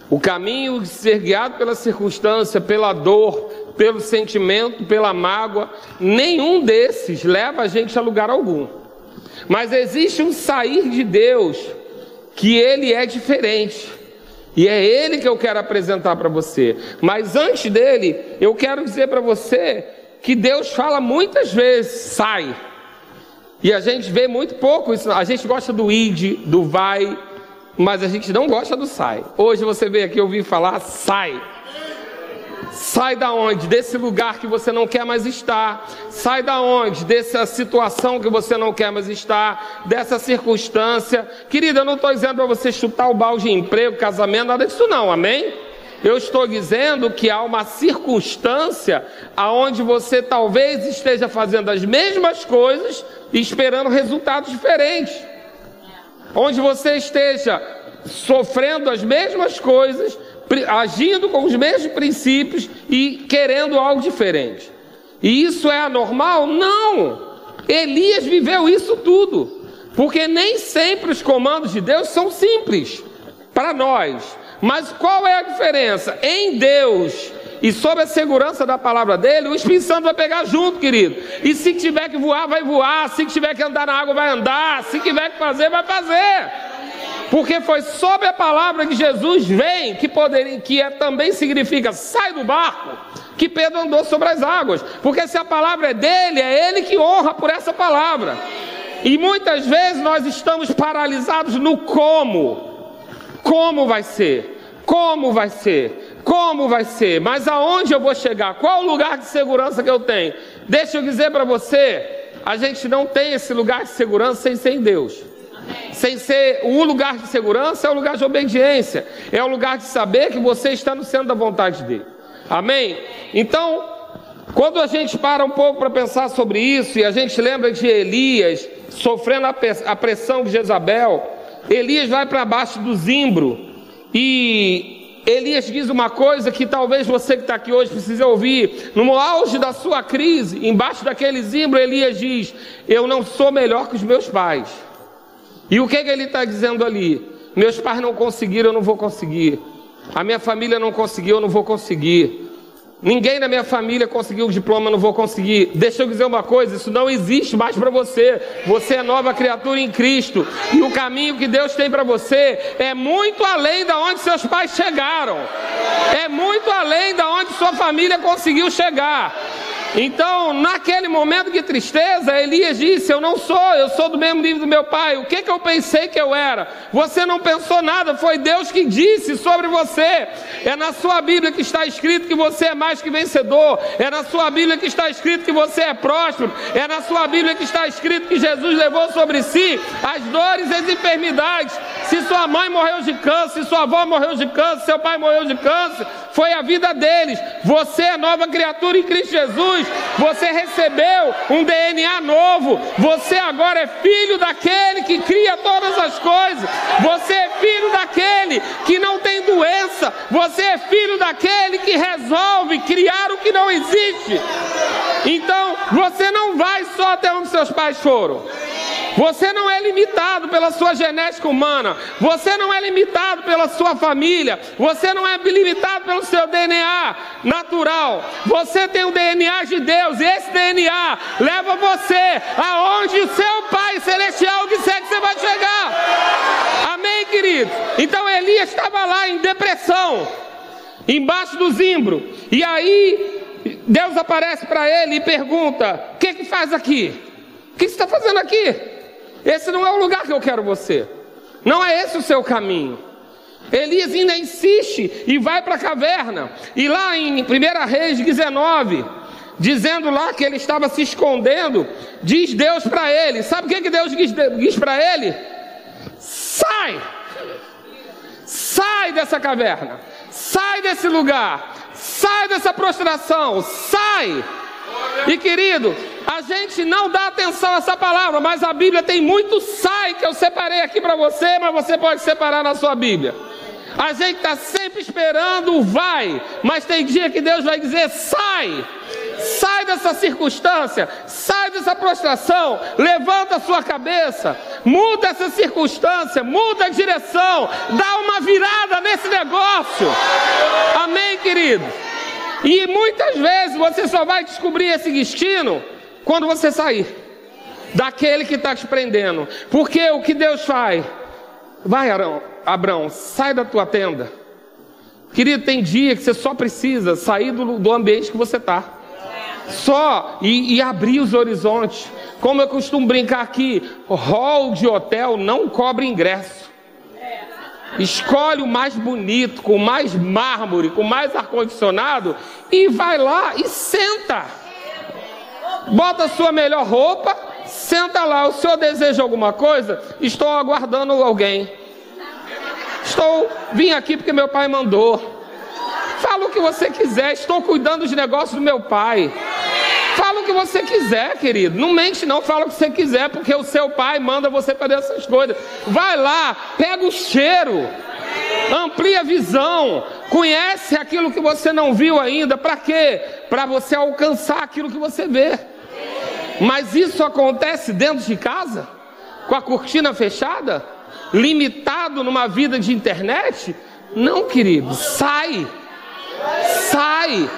O caminho de ser guiado pela circunstância, pela dor, pelo sentimento, pela mágoa, nenhum desses leva a gente a lugar algum. Mas existe um sair de Deus que ele é diferente. E é ele que eu quero apresentar para você. Mas antes dele, eu quero dizer para você que Deus fala muitas vezes, sai. E a gente vê muito pouco isso. A gente gosta do id, do vai, mas a gente não gosta do sai. Hoje você veio aqui ouvir falar, sai. Sai da onde? Desse lugar que você não quer mais estar. Sai da onde? Dessa situação que você não quer mais estar, dessa circunstância. Querida, eu não estou dizendo para você chutar o balde de emprego, casamento, nada disso não, amém? Eu estou dizendo que há uma circunstância aonde você talvez esteja fazendo as mesmas coisas e esperando resultados diferentes. Onde você esteja sofrendo as mesmas coisas, agindo com os mesmos princípios e querendo algo diferente. E isso é anormal? Não! Elias viveu isso tudo. Porque nem sempre os comandos de Deus são simples para nós. Mas qual é a diferença? Em Deus e sob a segurança da palavra dele, o Espírito Santo vai pegar junto, querido. E se tiver que voar, vai voar. Se tiver que andar na água, vai andar. Se tiver que fazer, vai fazer. Porque foi sob a palavra que Jesus vem, que, poderia, que é, também significa sai do barco, que Pedro andou sobre as águas. Porque se a palavra é dele, é ele que honra por essa palavra. E muitas vezes nós estamos paralisados no como. Como vai ser? Como vai ser? Como vai ser? Mas aonde eu vou chegar? Qual o lugar de segurança que eu tenho? Deixa eu dizer para você, a gente não tem esse lugar de segurança sem ser em Deus. Sem ser o lugar de segurança é o lugar de obediência, é o lugar de saber que você está no centro da vontade dele. Amém? Então, quando a gente para um pouco para pensar sobre isso e a gente lembra de Elias sofrendo a pressão de Jezabel, Elias vai para baixo do zimbro e Elias diz uma coisa que talvez você que está aqui hoje precise ouvir. No auge da sua crise, embaixo daquele zimbro, Elias diz: Eu não sou melhor que os meus pais. E o que, que ele está dizendo ali? Meus pais não conseguiram, eu não vou conseguir. A minha família não conseguiu, eu não vou conseguir. Ninguém na minha família conseguiu o diploma, não vou conseguir. Deixa eu dizer uma coisa: isso não existe mais para você. Você é nova criatura em Cristo. E o caminho que Deus tem para você é muito além da onde seus pais chegaram. É muito além da onde sua família conseguiu chegar. Então, naquele momento de tristeza, Elias disse: Eu não sou, eu sou do mesmo nível do meu pai. O que, que eu pensei que eu era? Você não pensou nada, foi Deus que disse sobre você. É na sua Bíblia que está escrito que você é mais que vencedor. É na sua Bíblia que está escrito que você é próspero. É na sua Bíblia que está escrito que Jesus levou sobre si as dores e as enfermidades. Se sua mãe morreu de câncer, se sua avó morreu de câncer, seu pai morreu de câncer, foi a vida deles. Você é nova criatura em Cristo Jesus. Você recebeu um DNA novo. Você agora é filho daquele que cria todas as coisas. Você é filho daquele que não tem doença. Você é filho daquele que resolve criar o que não existe. Então, você não vai só até onde seus pais foram. Você não é limitado pela sua genética humana. Você não é limitado pela sua família. Você não é limitado pelo seu DNA natural. Você tem o DNA de Deus. Esse DNA leva você aonde o seu Pai Celestial disser que você vai chegar. Amém, querido? Então Elias estava lá em depressão, embaixo do zimbro. E aí Deus aparece para ele e pergunta: O que que faz aqui? O que você está fazendo aqui? Esse não é o lugar que eu quero você. Não é esse o seu caminho. Elias ainda insiste e vai para a caverna. E lá em 1 Reis 19, dizendo lá que ele estava se escondendo, diz Deus para ele: Sabe o que, que Deus diz, diz para ele? Sai! Sai dessa caverna! Sai desse lugar! Sai dessa prostração! Sai! E querido, a gente não dá atenção a essa palavra, mas a Bíblia tem muito sai que eu separei aqui para você, mas você pode separar na sua Bíblia. A gente está sempre esperando o vai, mas tem dia que Deus vai dizer sai. Dessa circunstância, sai dessa prostração, levanta a sua cabeça, muda essa circunstância, muda a direção, dá uma virada nesse negócio. Amém, querido? E muitas vezes você só vai descobrir esse destino quando você sair daquele que está te prendendo. Porque o que Deus faz? Vai, Arão, Abraão, sai da tua tenda. Querido, tem dia que você só precisa sair do, do ambiente que você está. Só e, e abrir os horizontes. Como eu costumo brincar aqui, hall de hotel não cobre ingresso. Escolhe o mais bonito, com mais mármore, com mais ar-condicionado e vai lá e senta bota a sua melhor roupa, senta lá. O senhor deseja alguma coisa? Estou aguardando alguém. Estou, vim aqui porque meu pai mandou. Fala o que você quiser. Estou cuidando dos negócios do meu pai. Fala o que você quiser, querido. Não mente, não. Fala o que você quiser, porque o seu pai manda você fazer essas coisas. Vai lá, pega o cheiro, amplia a visão, conhece aquilo que você não viu ainda. Para quê? Para você alcançar aquilo que você vê. Mas isso acontece dentro de casa, com a cortina fechada, limitado numa vida de internet? Não, querido. Sai. Sai.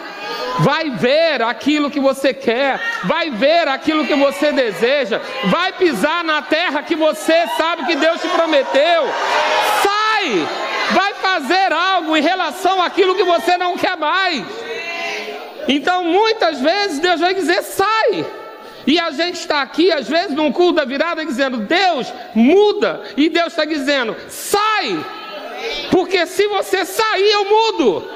Vai ver aquilo que você quer, vai ver aquilo que você deseja, vai pisar na terra que você sabe que Deus te prometeu. Sai! Vai fazer algo em relação àquilo que você não quer mais. Então, muitas vezes, Deus vai dizer: sai. E a gente está aqui, às vezes, num culto da virada, dizendo: Deus, muda. E Deus está dizendo: sai. Porque se você sair, eu mudo.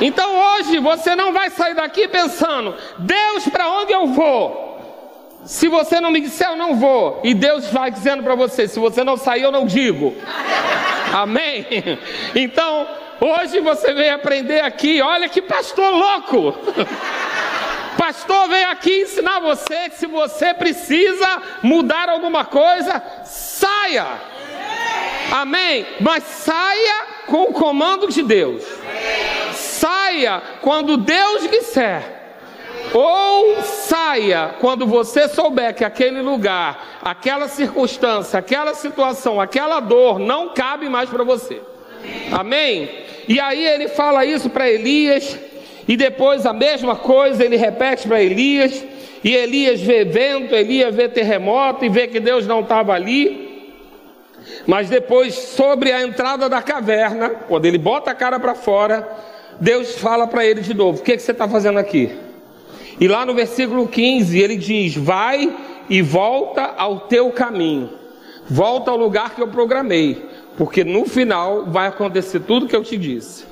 Então hoje você não vai sair daqui pensando, Deus, para onde eu vou? Se você não me disser, eu não vou. E Deus vai dizendo para você: se você não sair, eu não digo. Amém? Então, hoje você veio aprender aqui. Olha que pastor louco! Pastor veio aqui ensinar você que se você precisa mudar alguma coisa, saia. Amém? Mas saia com o comando de Deus. Saia quando Deus disser. Ou saia quando você souber que aquele lugar, aquela circunstância, aquela situação, aquela dor não cabe mais para você. Amém? E aí ele fala isso para Elias, e depois a mesma coisa ele repete para Elias, e Elias vê vento, Elias vê terremoto e vê que Deus não estava ali. Mas depois, sobre a entrada da caverna, quando ele bota a cara para fora, Deus fala para ele de novo: O que, que você está fazendo aqui? E lá no versículo 15 ele diz: Vai e volta ao teu caminho, volta ao lugar que eu programei, porque no final vai acontecer tudo que eu te disse.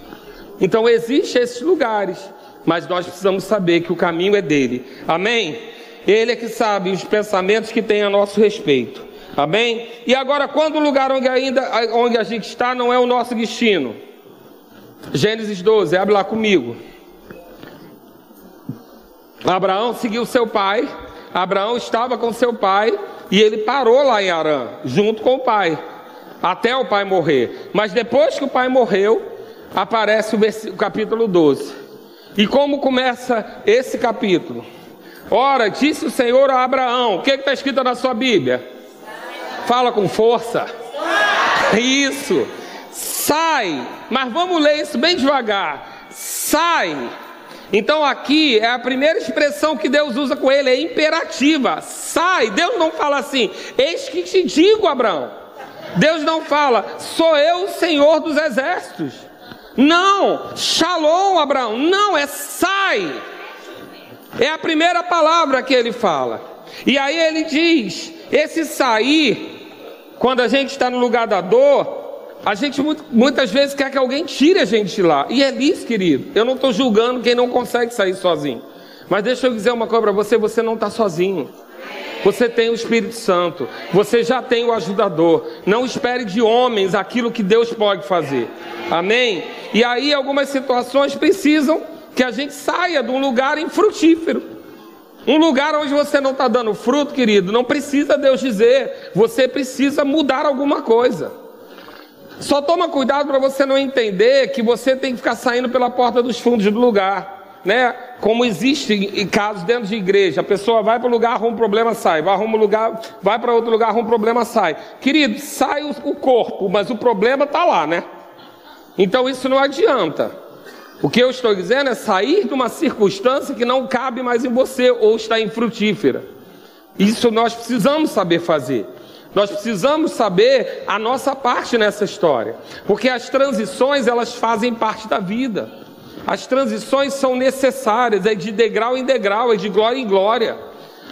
Então existem esses lugares, mas nós precisamos saber que o caminho é dele. Amém? Ele é que sabe os pensamentos que tem a nosso respeito. Amém? E agora, quando o lugar onde, ainda, onde a gente está não é o nosso destino? Gênesis 12, abre lá comigo. Abraão seguiu seu pai. Abraão estava com seu pai e ele parou lá em Arã, junto com o pai, até o pai morrer. Mas depois que o pai morreu, aparece o, o capítulo 12. E como começa esse capítulo? Ora, disse o Senhor a Abraão: o que está escrito na sua Bíblia? Fala com força. Isso. Sai. Mas vamos ler isso bem devagar. Sai. Então aqui é a primeira expressão que Deus usa com ele, é imperativa. Sai. Deus não fala assim: Eis que te digo, Abraão. Deus não fala: Sou eu o Senhor dos exércitos. Não. Shalom, Abraão. Não, é sai. É a primeira palavra que ele fala. E aí ele diz: esse sair quando a gente está no lugar da dor, a gente muitas vezes quer que alguém tire a gente de lá. E é isso, querido. Eu não estou julgando quem não consegue sair sozinho. Mas deixa eu dizer uma coisa para você: você não está sozinho. Você tem o Espírito Santo, você já tem o ajudador. Não espere de homens aquilo que Deus pode fazer. Amém? E aí, algumas situações precisam que a gente saia de um lugar infrutífero. Um lugar onde você não está dando fruto, querido, não precisa Deus dizer, você precisa mudar alguma coisa. Só toma cuidado para você não entender que você tem que ficar saindo pela porta dos fundos do lugar, né? Como existe casos dentro de igreja, a pessoa vai para o lugar, arruma um problema, sai, vai arruma um lugar, vai para outro lugar, arruma um problema, sai. Querido, sai o corpo, mas o problema está lá, né? Então isso não adianta. O que eu estou dizendo é sair de uma circunstância que não cabe mais em você ou está infrutífera. Isso nós precisamos saber fazer. Nós precisamos saber a nossa parte nessa história, porque as transições elas fazem parte da vida. As transições são necessárias, é de degrau em degrau, é de glória em glória.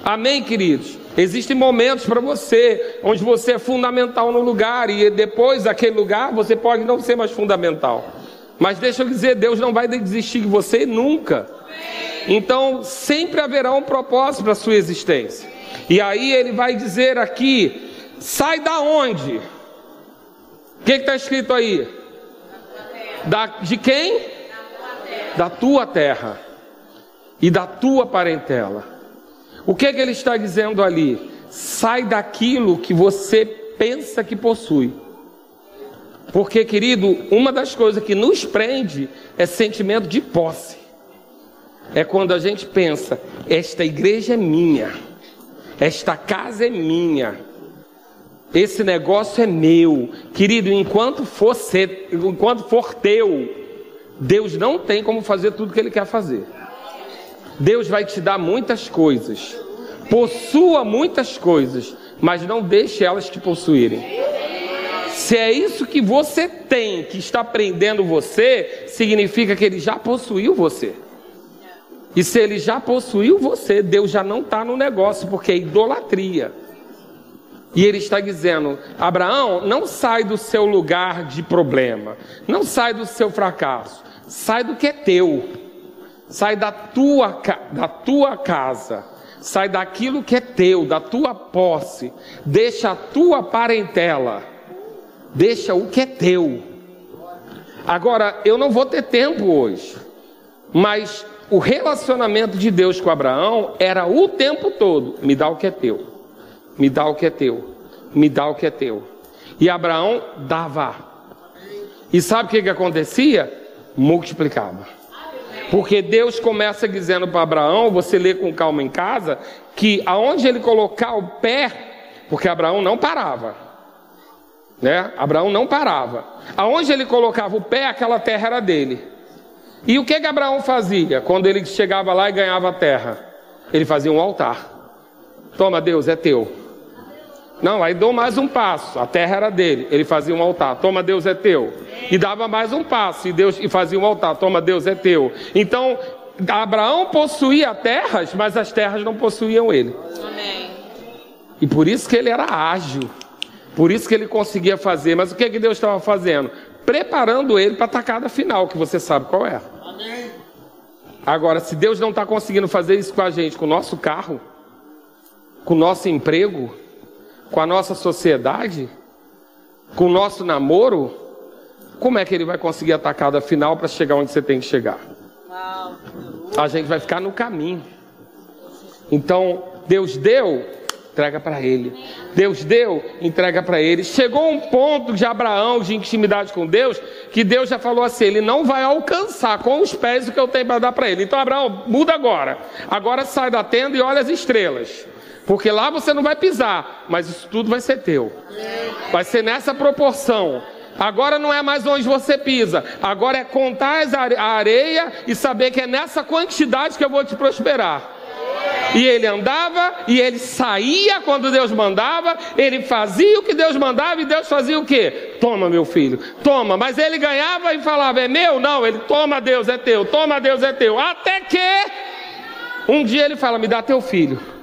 Amém, queridos? Existem momentos para você onde você é fundamental no lugar e depois daquele lugar você pode não ser mais fundamental. Mas deixa eu dizer, Deus não vai desistir de você nunca. Então, sempre haverá um propósito para a sua existência. E aí ele vai dizer aqui: sai da onde? O que está escrito aí? Da, de quem? da tua terra e da tua parentela. O que, que ele está dizendo ali? Sai daquilo que você pensa que possui. Porque, querido, uma das coisas que nos prende é sentimento de posse. É quando a gente pensa, esta igreja é minha, esta casa é minha, esse negócio é meu. Querido, enquanto for, ser, enquanto for teu, Deus não tem como fazer tudo que Ele quer fazer. Deus vai te dar muitas coisas, possua muitas coisas, mas não deixe elas te possuírem. Se é isso que você tem, que está prendendo você, significa que ele já possuiu você. E se ele já possuiu você, Deus já não está no negócio, porque é idolatria. E ele está dizendo: Abraão, não sai do seu lugar de problema, não sai do seu fracasso, sai do que é teu, sai da tua, da tua casa, sai daquilo que é teu, da tua posse, deixa a tua parentela deixa o que é teu. Agora, eu não vou ter tempo hoje, mas o relacionamento de Deus com Abraão era o tempo todo: me dá o que é teu, me dá o que é teu, me dá o que é teu. E Abraão dava. E sabe o que, que acontecia? Multiplicava. Porque Deus começa dizendo para Abraão, você lê com calma em casa, que aonde ele colocar o pé, porque Abraão não parava. Né? Abraão não parava. Aonde ele colocava o pé, aquela terra era dele. E o que, que Abraão fazia quando ele chegava lá e ganhava a terra? Ele fazia um altar. Toma, Deus, é teu. Não, aí dou mais um passo. A terra era dele. Ele fazia um altar. Toma, Deus, é teu. E dava mais um passo e Deus e fazia um altar. Toma, Deus, é teu. Então, Abraão possuía terras, mas as terras não possuíam ele. Amém. E por isso que ele era ágil. Por isso que ele conseguia fazer. Mas o que, é que Deus estava fazendo? Preparando ele para a tacada final, que você sabe qual é. Amém. Agora, se Deus não está conseguindo fazer isso com a gente, com o nosso carro, com o nosso emprego, com a nossa sociedade, com o nosso namoro, como é que ele vai conseguir a tacada final para chegar onde você tem que chegar? A gente vai ficar no caminho. Então, Deus deu, entrega para ele. Deus deu, entrega para ele. Chegou um ponto de Abraão, de intimidade com Deus, que Deus já falou assim: ele não vai alcançar com os pés o que eu tenho para dar para ele. Então, Abraão, muda agora. Agora sai da tenda e olha as estrelas. Porque lá você não vai pisar, mas isso tudo vai ser teu. Vai ser nessa proporção. Agora não é mais onde você pisa, agora é contar a areia e saber que é nessa quantidade que eu vou te prosperar. E ele andava e ele saía quando Deus mandava, ele fazia o que Deus mandava e Deus fazia o quê? Toma, meu filho, toma. Mas ele ganhava e falava: É meu? Não, ele toma, Deus é teu, toma, Deus é teu. Até que um dia ele fala: Me dá teu filho.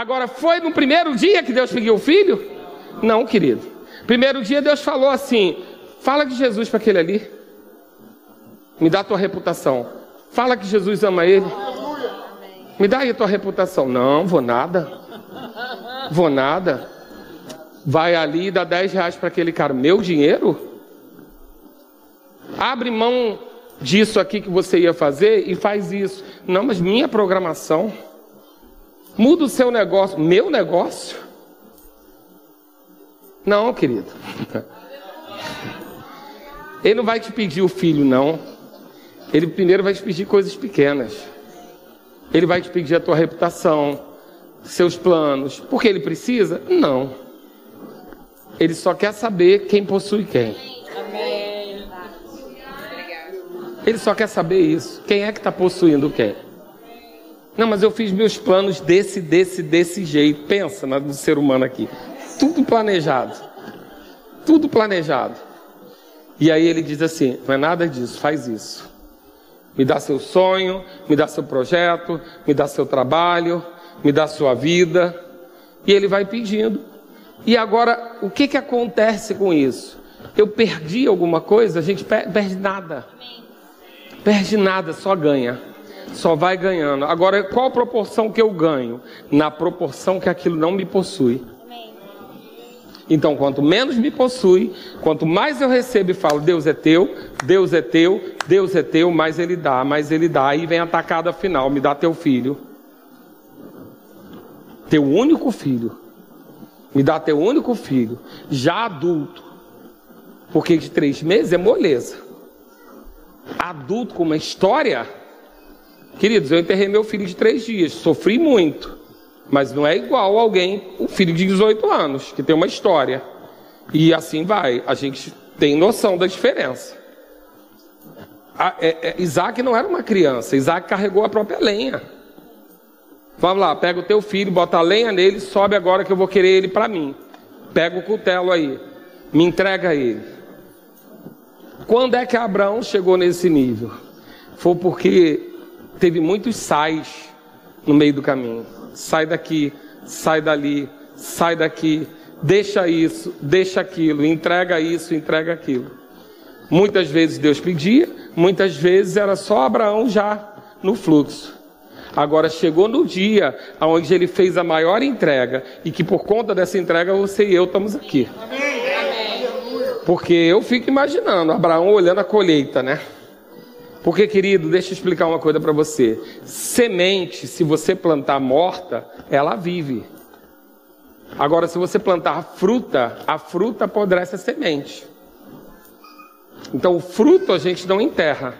Agora, foi no primeiro dia que Deus pediu o filho? Não, querido. Primeiro dia Deus falou assim: Fala de Jesus para aquele ali. Me dá a tua reputação. Fala que Jesus ama ele. Me dá aí a tua reputação. Não, vou nada. Vou nada. Vai ali e dá 10 reais para aquele cara. Meu dinheiro? Abre mão disso aqui que você ia fazer e faz isso. Não, mas minha programação. Muda o seu negócio. Meu negócio? Não, querido. Ele não vai te pedir o filho, não. Ele primeiro vai te pedir coisas pequenas. Ele vai te pedir a tua reputação, seus planos. Porque ele precisa? Não. Ele só quer saber quem possui quem. Ele só quer saber isso. Quem é que está possuindo quem? Não, mas eu fiz meus planos desse, desse, desse jeito. Pensa no ser humano aqui. Tudo planejado. Tudo planejado. E aí ele diz assim: não é nada disso, faz isso. Me dá seu sonho, me dá seu projeto, me dá seu trabalho, me dá sua vida. E ele vai pedindo. E agora, o que, que acontece com isso? Eu perdi alguma coisa? A gente perde nada. Perde nada, só ganha. Só vai ganhando. Agora, qual a proporção que eu ganho? Na proporção que aquilo não me possui. Então, quanto menos me possui, quanto mais eu recebo e falo, Deus é teu, Deus é teu, Deus é teu, mais ele dá, mais ele dá. Aí vem a tacada final: me dá teu filho. Teu único filho. Me dá teu único filho, já adulto. Porque de três meses é moleza. Adulto com uma história. Queridos, eu enterrei meu filho de três dias, sofri muito. Mas não é igual alguém, um filho de 18 anos, que tem uma história. E assim vai. A gente tem noção da diferença. A, é, é, Isaac não era uma criança, Isaac carregou a própria lenha. Vamos lá, pega o teu filho, bota a lenha nele, sobe agora que eu vou querer ele para mim. Pega o cutelo aí, me entrega ele. Quando é que Abraão chegou nesse nível? Foi porque teve muitos sais no meio do caminho sai daqui, sai dali, sai daqui, deixa isso, deixa aquilo, entrega isso, entrega aquilo. Muitas vezes Deus pedia, muitas vezes era só Abraão já no fluxo. Agora chegou no dia onde ele fez a maior entrega e que por conta dessa entrega você e eu estamos aqui. Porque eu fico imaginando Abraão olhando a colheita, né? Porque, querido, deixa eu explicar uma coisa para você. Semente, se você plantar morta, ela vive. Agora, se você plantar fruta, a fruta apodrece a semente. Então, o fruto a gente não enterra,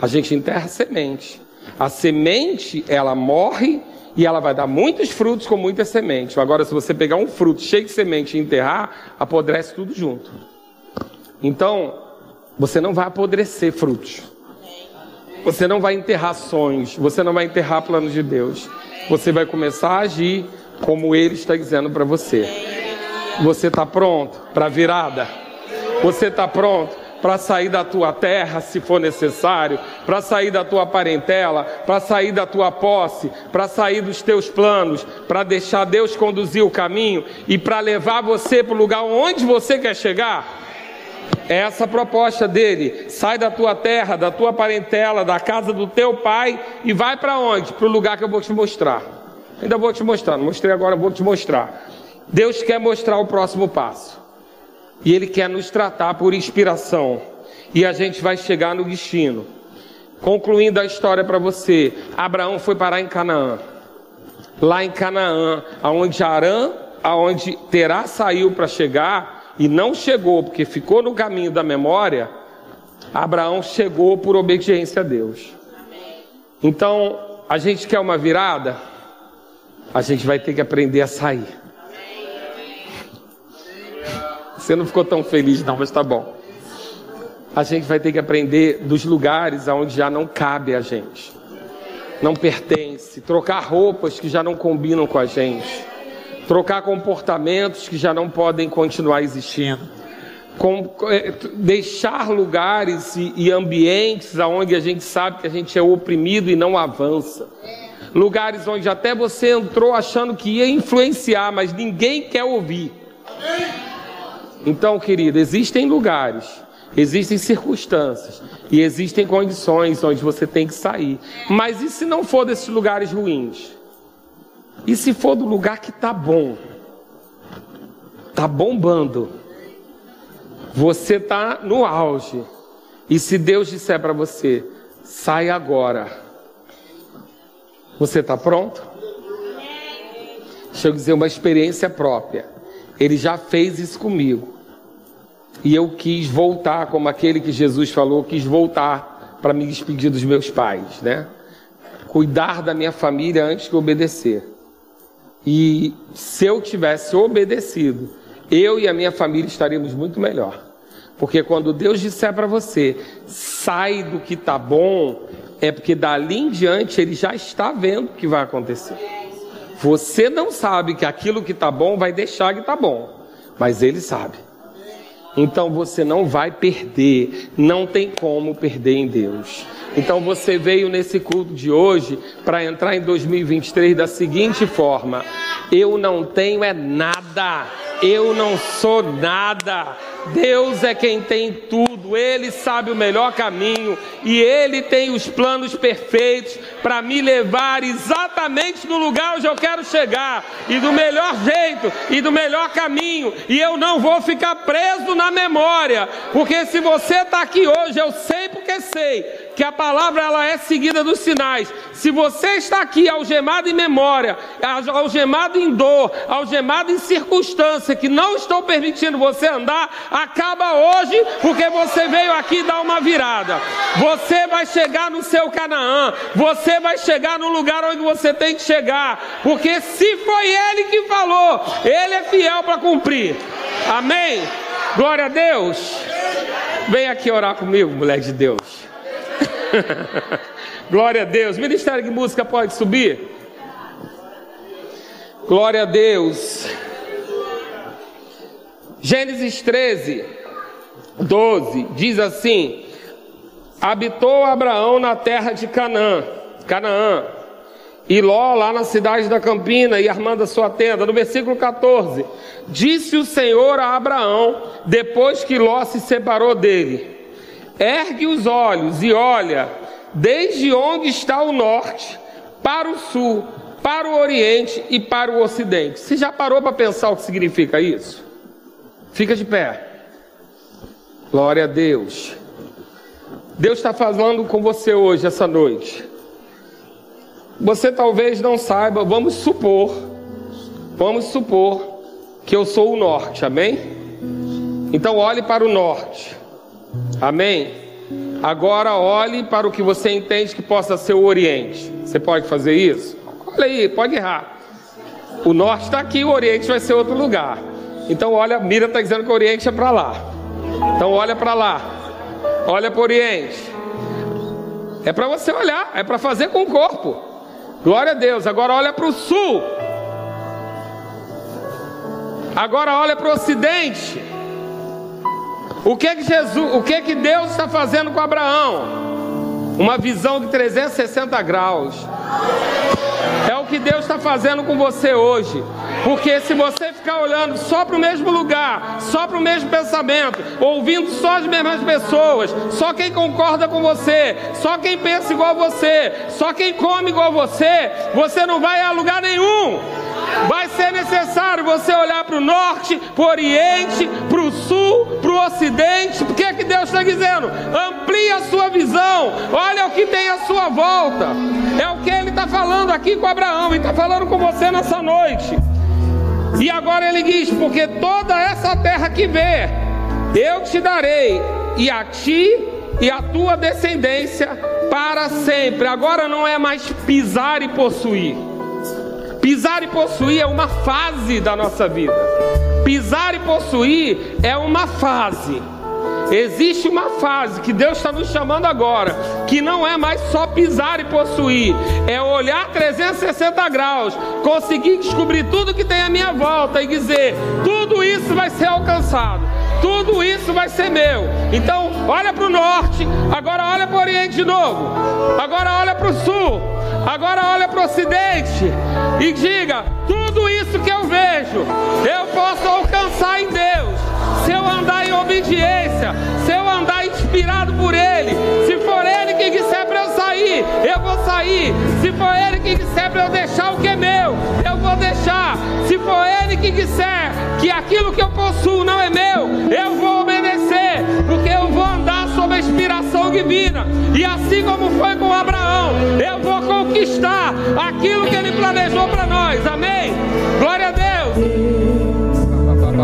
a gente enterra a semente. A semente, ela morre e ela vai dar muitos frutos com muita semente. Agora, se você pegar um fruto cheio de semente e enterrar, apodrece tudo junto. Então, você não vai apodrecer frutos. Você não vai enterrar sonhos, você não vai enterrar planos de Deus. Você vai começar a agir como Ele está dizendo para você. Você está pronto para a virada? Você está pronto para sair da tua terra, se for necessário, para sair da tua parentela, para sair da tua posse, para sair dos teus planos, para deixar Deus conduzir o caminho e para levar você para o lugar onde você quer chegar? É essa proposta dele. Sai da tua terra, da tua parentela, da casa do teu pai e vai para onde? Para o lugar que eu vou te mostrar. Ainda vou te mostrar, não mostrei agora, vou te mostrar. Deus quer mostrar o próximo passo. E Ele quer nos tratar por inspiração. E a gente vai chegar no destino. Concluindo a história para você, Abraão foi parar em Canaã. Lá em Canaã, aonde Arã, aonde Terá saiu para chegar, e não chegou porque ficou no caminho da memória, Abraão chegou por obediência a Deus. Então, a gente quer uma virada, a gente vai ter que aprender a sair. Você não ficou tão feliz, não, mas tá bom. A gente vai ter que aprender dos lugares aonde já não cabe a gente, não pertence, trocar roupas que já não combinam com a gente trocar comportamentos que já não podem continuar existindo, com, é, deixar lugares e, e ambientes onde a gente sabe que a gente é oprimido e não avança. Lugares onde até você entrou achando que ia influenciar, mas ninguém quer ouvir. Então, querido, existem lugares, existem circunstâncias e existem condições onde você tem que sair. Mas e se não for desses lugares ruins? E se for do lugar que tá bom, tá bombando, você tá no auge. E se Deus disser para você, sai agora, você está pronto? Deixa eu dizer uma experiência própria. Ele já fez isso comigo. E eu quis voltar, como aquele que Jesus falou, quis voltar para me despedir dos meus pais, né? Cuidar da minha família antes que obedecer. E se eu tivesse obedecido, eu e a minha família estaríamos muito melhor. Porque quando Deus disser para você, sai do que está bom, é porque dali em diante ele já está vendo o que vai acontecer. Você não sabe que aquilo que está bom vai deixar que está bom, mas ele sabe. Então você não vai perder, não tem como perder em Deus. Então você veio nesse culto de hoje para entrar em 2023 da seguinte forma: eu não tenho é nada Eu não sou nada. Deus é quem tem tudo, Ele sabe o melhor caminho e Ele tem os planos perfeitos para me levar exatamente no lugar onde eu quero chegar e do melhor jeito e do melhor caminho. E eu não vou ficar preso na memória, porque se você está aqui hoje, eu sei porque sei que a palavra ela é seguida dos sinais. Se você está aqui algemado em memória, algemado em dor, algemado em circunstância que não estão permitindo você andar, acaba hoje, porque você veio aqui dar uma virada. Você vai chegar no seu Canaã, você vai chegar no lugar onde você tem que chegar, porque se foi ele que falou, ele é fiel para cumprir. Amém? Glória a Deus. Vem aqui orar comigo, mulher de Deus. Glória a Deus. Ministério de música pode subir? Glória a Deus. Gênesis 13, 12 diz assim: Habitou Abraão na terra de Canaã, Canaã, e Ló lá na cidade da Campina e armando a sua tenda. No versículo 14, disse o Senhor a Abraão, depois que Ló se separou dele: Ergue os olhos e olha, desde onde está o norte, para o sul, para o oriente e para o ocidente. Você já parou para pensar o que significa isso? Fica de pé. Glória a Deus. Deus está falando com você hoje, essa noite. Você talvez não saiba, vamos supor, vamos supor que eu sou o norte, amém? Então olhe para o norte. Amém? Agora olhe para o que você entende que possa ser o Oriente. Você pode fazer isso? Olha aí, pode errar. O norte está aqui, o Oriente vai ser outro lugar. Então olha, mira está dizendo que o Oriente é para lá. Então olha para lá. Olha para o Oriente. É para você olhar, é para fazer com o corpo. Glória a Deus. Agora olha para o sul. Agora olha para o ocidente. O que que Jesus, o que que Deus está fazendo com Abraão? Uma visão de 360 graus. É o que Deus está fazendo com você hoje. Porque se você ficar olhando só para o mesmo lugar, só para o mesmo pensamento, ouvindo só as mesmas pessoas, só quem concorda com você, só quem pensa igual a você, só quem come igual a você, você não vai a lugar nenhum. Vai ser necessário você olhar para o norte, para o oriente, para o sul, para o ocidente. O que é que Deus está dizendo? Amplie a sua visão. Olha o que tem à sua volta. É o que Ele está falando aqui com Abraão e está falando com você nessa noite. E agora Ele diz: porque toda essa terra que vê, eu te darei, e a ti e a tua descendência para sempre. Agora não é mais pisar e possuir. Pisar e possuir é uma fase da nossa vida. Pisar e possuir é uma fase. Existe uma fase que Deus está nos chamando agora, que não é mais só pisar e possuir, é olhar 360 graus, conseguir descobrir tudo que tem à minha volta e dizer: tudo isso vai ser alcançado, tudo isso vai ser meu. Então, olha para o norte, agora olha para o oriente de novo, agora olha para o sul, agora olha para o ocidente e diga: tudo isso que eu vejo, eu posso alcançar em Deus. Obediência, se eu andar inspirado por Ele, se for Ele que disser para eu sair, eu vou sair. Se for Ele que disser para eu deixar o que é meu, eu vou deixar. Se for Ele que disser que aquilo que eu possuo não é meu, eu vou obedecer, porque eu vou andar sob a inspiração divina. E assim como foi com Abraão, eu vou conquistar aquilo que Ele planejou para nós. Amém? Glória a Deus.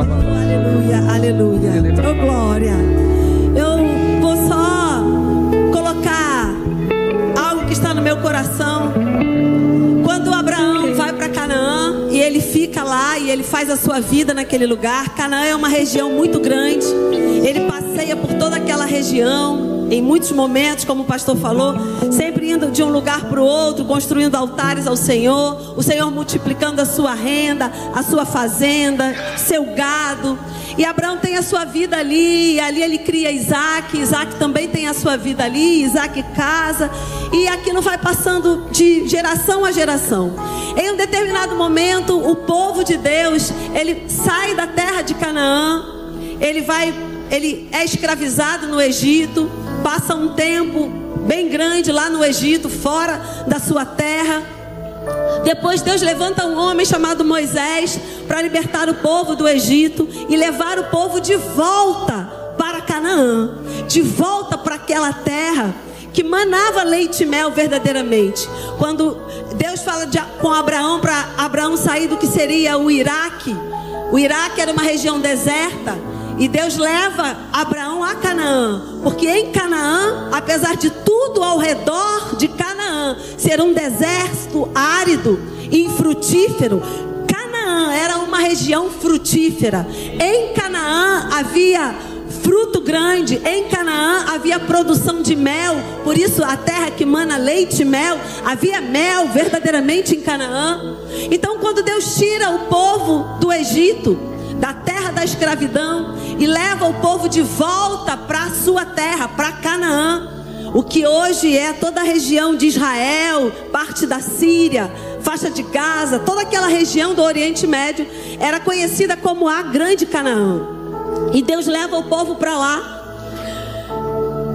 Aleluia, aleluia. Oh, glória. Eu vou só colocar algo que está no meu coração. Quando Abraão vai para Canaã e ele fica lá e ele faz a sua vida naquele lugar, Canaã é uma região muito grande. Ele passeia por toda aquela região. Em muitos momentos, como o pastor falou, sempre indo de um lugar para o outro, construindo altares ao Senhor, o Senhor multiplicando a sua renda, a sua fazenda, seu gado. E Abraão tem a sua vida ali, e ali ele cria Isaac, Isaac também tem a sua vida ali, Isaac casa, e aquilo vai passando de geração a geração. Em um determinado momento, o povo de Deus, ele sai da terra de Canaã, ele vai, ele é escravizado no Egito, passa um tempo bem grande lá no Egito, fora da sua terra. Depois Deus levanta um homem chamado Moisés para libertar o povo do Egito e levar o povo de volta para Canaã, de volta para aquela terra que manava leite e mel verdadeiramente. Quando Deus fala de, com Abraão para Abraão sair do que seria o Iraque, o Iraque era uma região deserta. E Deus leva Abraão a Canaã, porque em Canaã, apesar de tudo ao redor de Canaã ser um deserto árido e infrutífero, Canaã era uma região frutífera. Em Canaã havia fruto grande. Em Canaã havia produção de mel, por isso a terra que mana leite e mel, havia mel verdadeiramente em Canaã. Então, quando Deus tira o povo do Egito, da terra da escravidão, e leva o povo de volta para a sua terra, para Canaã. O que hoje é toda a região de Israel, parte da Síria, faixa de Gaza, toda aquela região do Oriente Médio, era conhecida como a Grande Canaã. E Deus leva o povo para lá.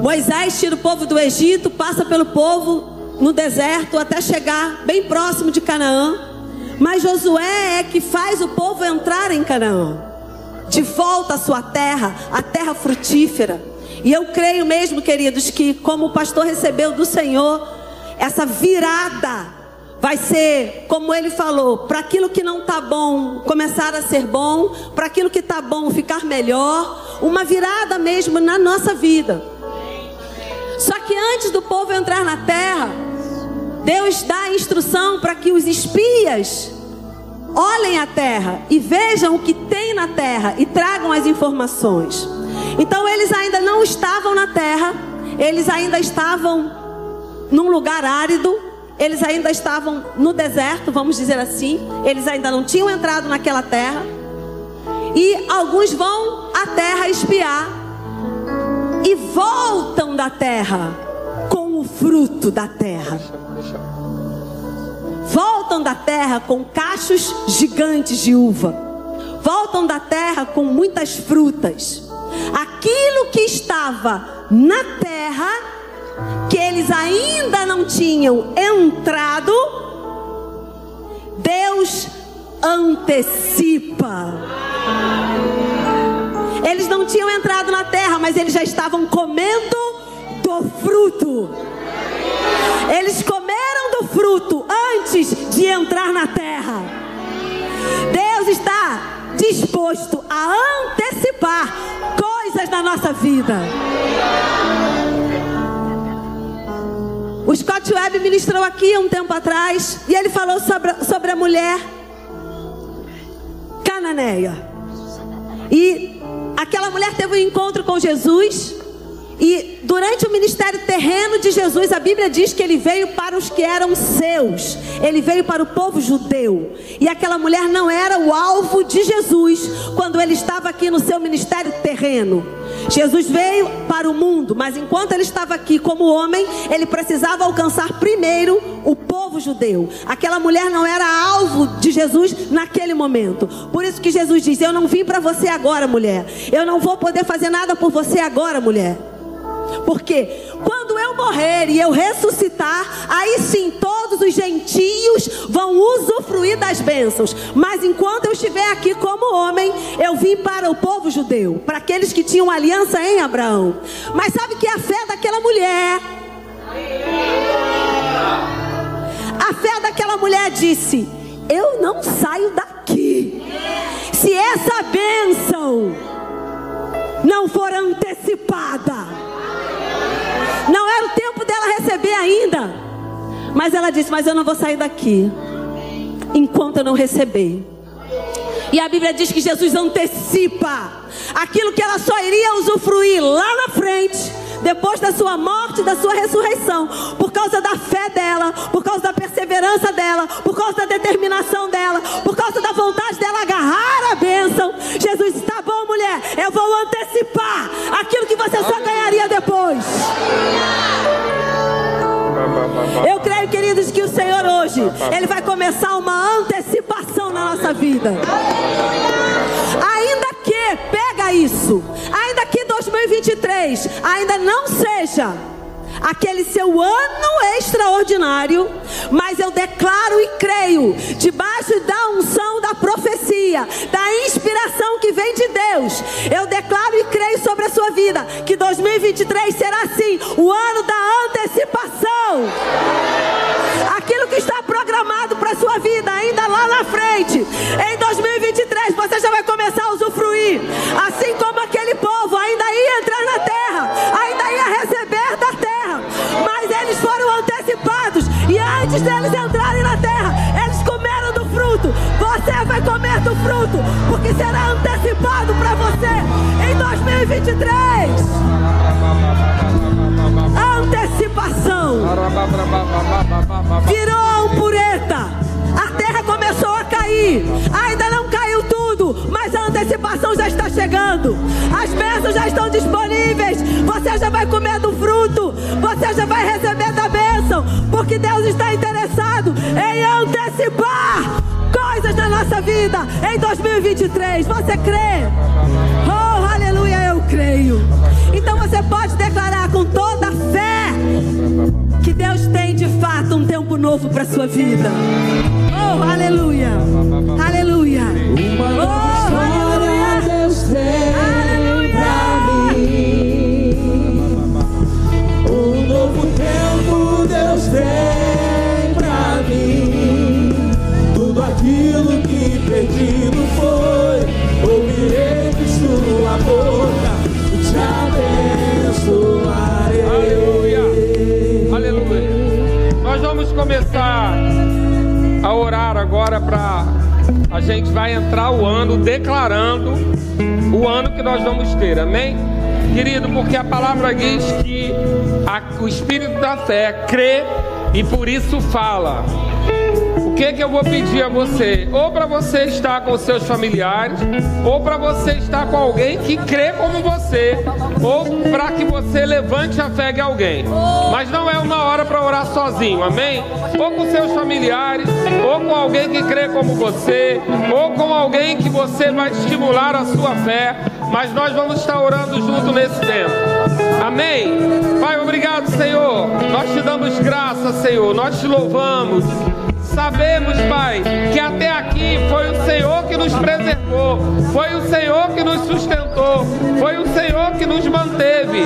Moisés tira o povo do Egito, passa pelo povo no deserto até chegar bem próximo de Canaã. Mas Josué é que faz o povo entrar em Canaã de volta à sua terra, a terra frutífera. E eu creio mesmo, queridos, que como o pastor recebeu do Senhor, essa virada vai ser, como ele falou, para aquilo que não está bom começar a ser bom, para aquilo que está bom ficar melhor, uma virada mesmo na nossa vida. Só que antes do povo entrar na terra, Deus dá a instrução para que os espias olhem a terra e vejam o que tem na terra e tragam as informações. Então eles ainda não estavam na terra, eles ainda estavam num lugar árido, eles ainda estavam no deserto, vamos dizer assim, eles ainda não tinham entrado naquela terra. E alguns vão à terra espiar e voltam da terra com o fruto da terra voltam da terra com cachos gigantes de uva, voltam da terra com muitas frutas. Aquilo que estava na terra, que eles ainda não tinham entrado, Deus antecipa. Eles não tinham entrado na terra, mas eles já estavam comendo do fruto. Eles comeram do fruto antes de entrar na terra. Deus está disposto a antecipar coisas na nossa vida. O Scott Webb ministrou aqui um tempo atrás e ele falou sobre, sobre a mulher cananeia. E aquela mulher teve um encontro com Jesus. E durante o ministério terreno de Jesus, a Bíblia diz que ele veio para os que eram seus, ele veio para o povo judeu. E aquela mulher não era o alvo de Jesus quando ele estava aqui no seu ministério terreno. Jesus veio para o mundo, mas enquanto ele estava aqui como homem, ele precisava alcançar primeiro o povo judeu. Aquela mulher não era alvo de Jesus naquele momento. Por isso que Jesus diz: Eu não vim para você agora, mulher. Eu não vou poder fazer nada por você agora, mulher. Porque quando eu morrer e eu ressuscitar, aí sim todos os gentios vão usufruir das bênçãos. Mas enquanto eu estiver aqui como homem, eu vim para o povo judeu, para aqueles que tinham aliança em Abraão. Mas sabe que a fé daquela mulher a fé daquela mulher disse: Eu não saio daqui. Se essa bênção não for antecipada. Não era o tempo dela receber ainda. Mas ela disse: Mas eu não vou sair daqui enquanto eu não receber. E a Bíblia diz que Jesus antecipa aquilo que ela só iria usufruir lá na frente. Depois da sua morte, da sua ressurreição, por causa da fé dela, por causa da perseverança dela, por causa da determinação dela, por causa da vontade dela agarrar a bênção. Jesus, está bom, mulher, eu vou antecipar aquilo que você só ganharia depois. Eu creio, queridos, que o Senhor hoje, Ele vai começar uma antecipação na nossa vida. Ainda pega isso, ainda que 2023 ainda não seja aquele seu ano extraordinário, mas eu declaro e creio, debaixo da unção da profecia, da inspiração que vem de Deus, eu declaro e creio sobre a sua vida, que 2023 será sim o ano da antecipação. Aquilo que está programado para a sua vida, ainda lá na frente, em 2023, você já vai começar a usufruir, porque será antecipado para você em 2023. Antecipação. Virou a ampureta, a terra começou a cair, ainda não caiu tudo, mas a antecipação já está chegando, as bênçãos já estão disponíveis, você já vai comer do fruto, você já vai receber da bênção, porque Deus está interessado em antecipar coisas na nossa vida em 2023. Você crê? Oh, aleluia, eu creio. Então você pode declarar com toda a fé que Deus tem de fato um tempo novo para sua vida. Oh, aleluia. Aleluia. Uma nova Oh, história Deus tem pra mim. Um novo tempo Deus tem perdido foi, ouvirei sua boca e te abençoarei. Aleluia. Aleluia. Nós vamos começar a orar agora para a gente vai entrar o ano declarando o ano que nós vamos ter. Amém? Querido, porque a palavra diz que a- o espírito da fé crê e por isso fala. Que que eu vou pedir a você? Ou para você estar com seus familiares, ou para você estar com alguém que crê como você, ou para que você levante a fé de alguém. Mas não é uma hora para orar sozinho, amém? Ou com seus familiares, ou com alguém que crê como você, ou com alguém que você vai estimular a sua fé. Mas nós vamos estar orando junto nesse tempo. Amém? Pai, obrigado, Senhor. Nós te damos graça, Senhor. Nós te louvamos. Sabemos, Pai, que até aqui foi o Senhor que nos preservou, foi o Senhor que nos sustentou, foi o Senhor que nos manteve.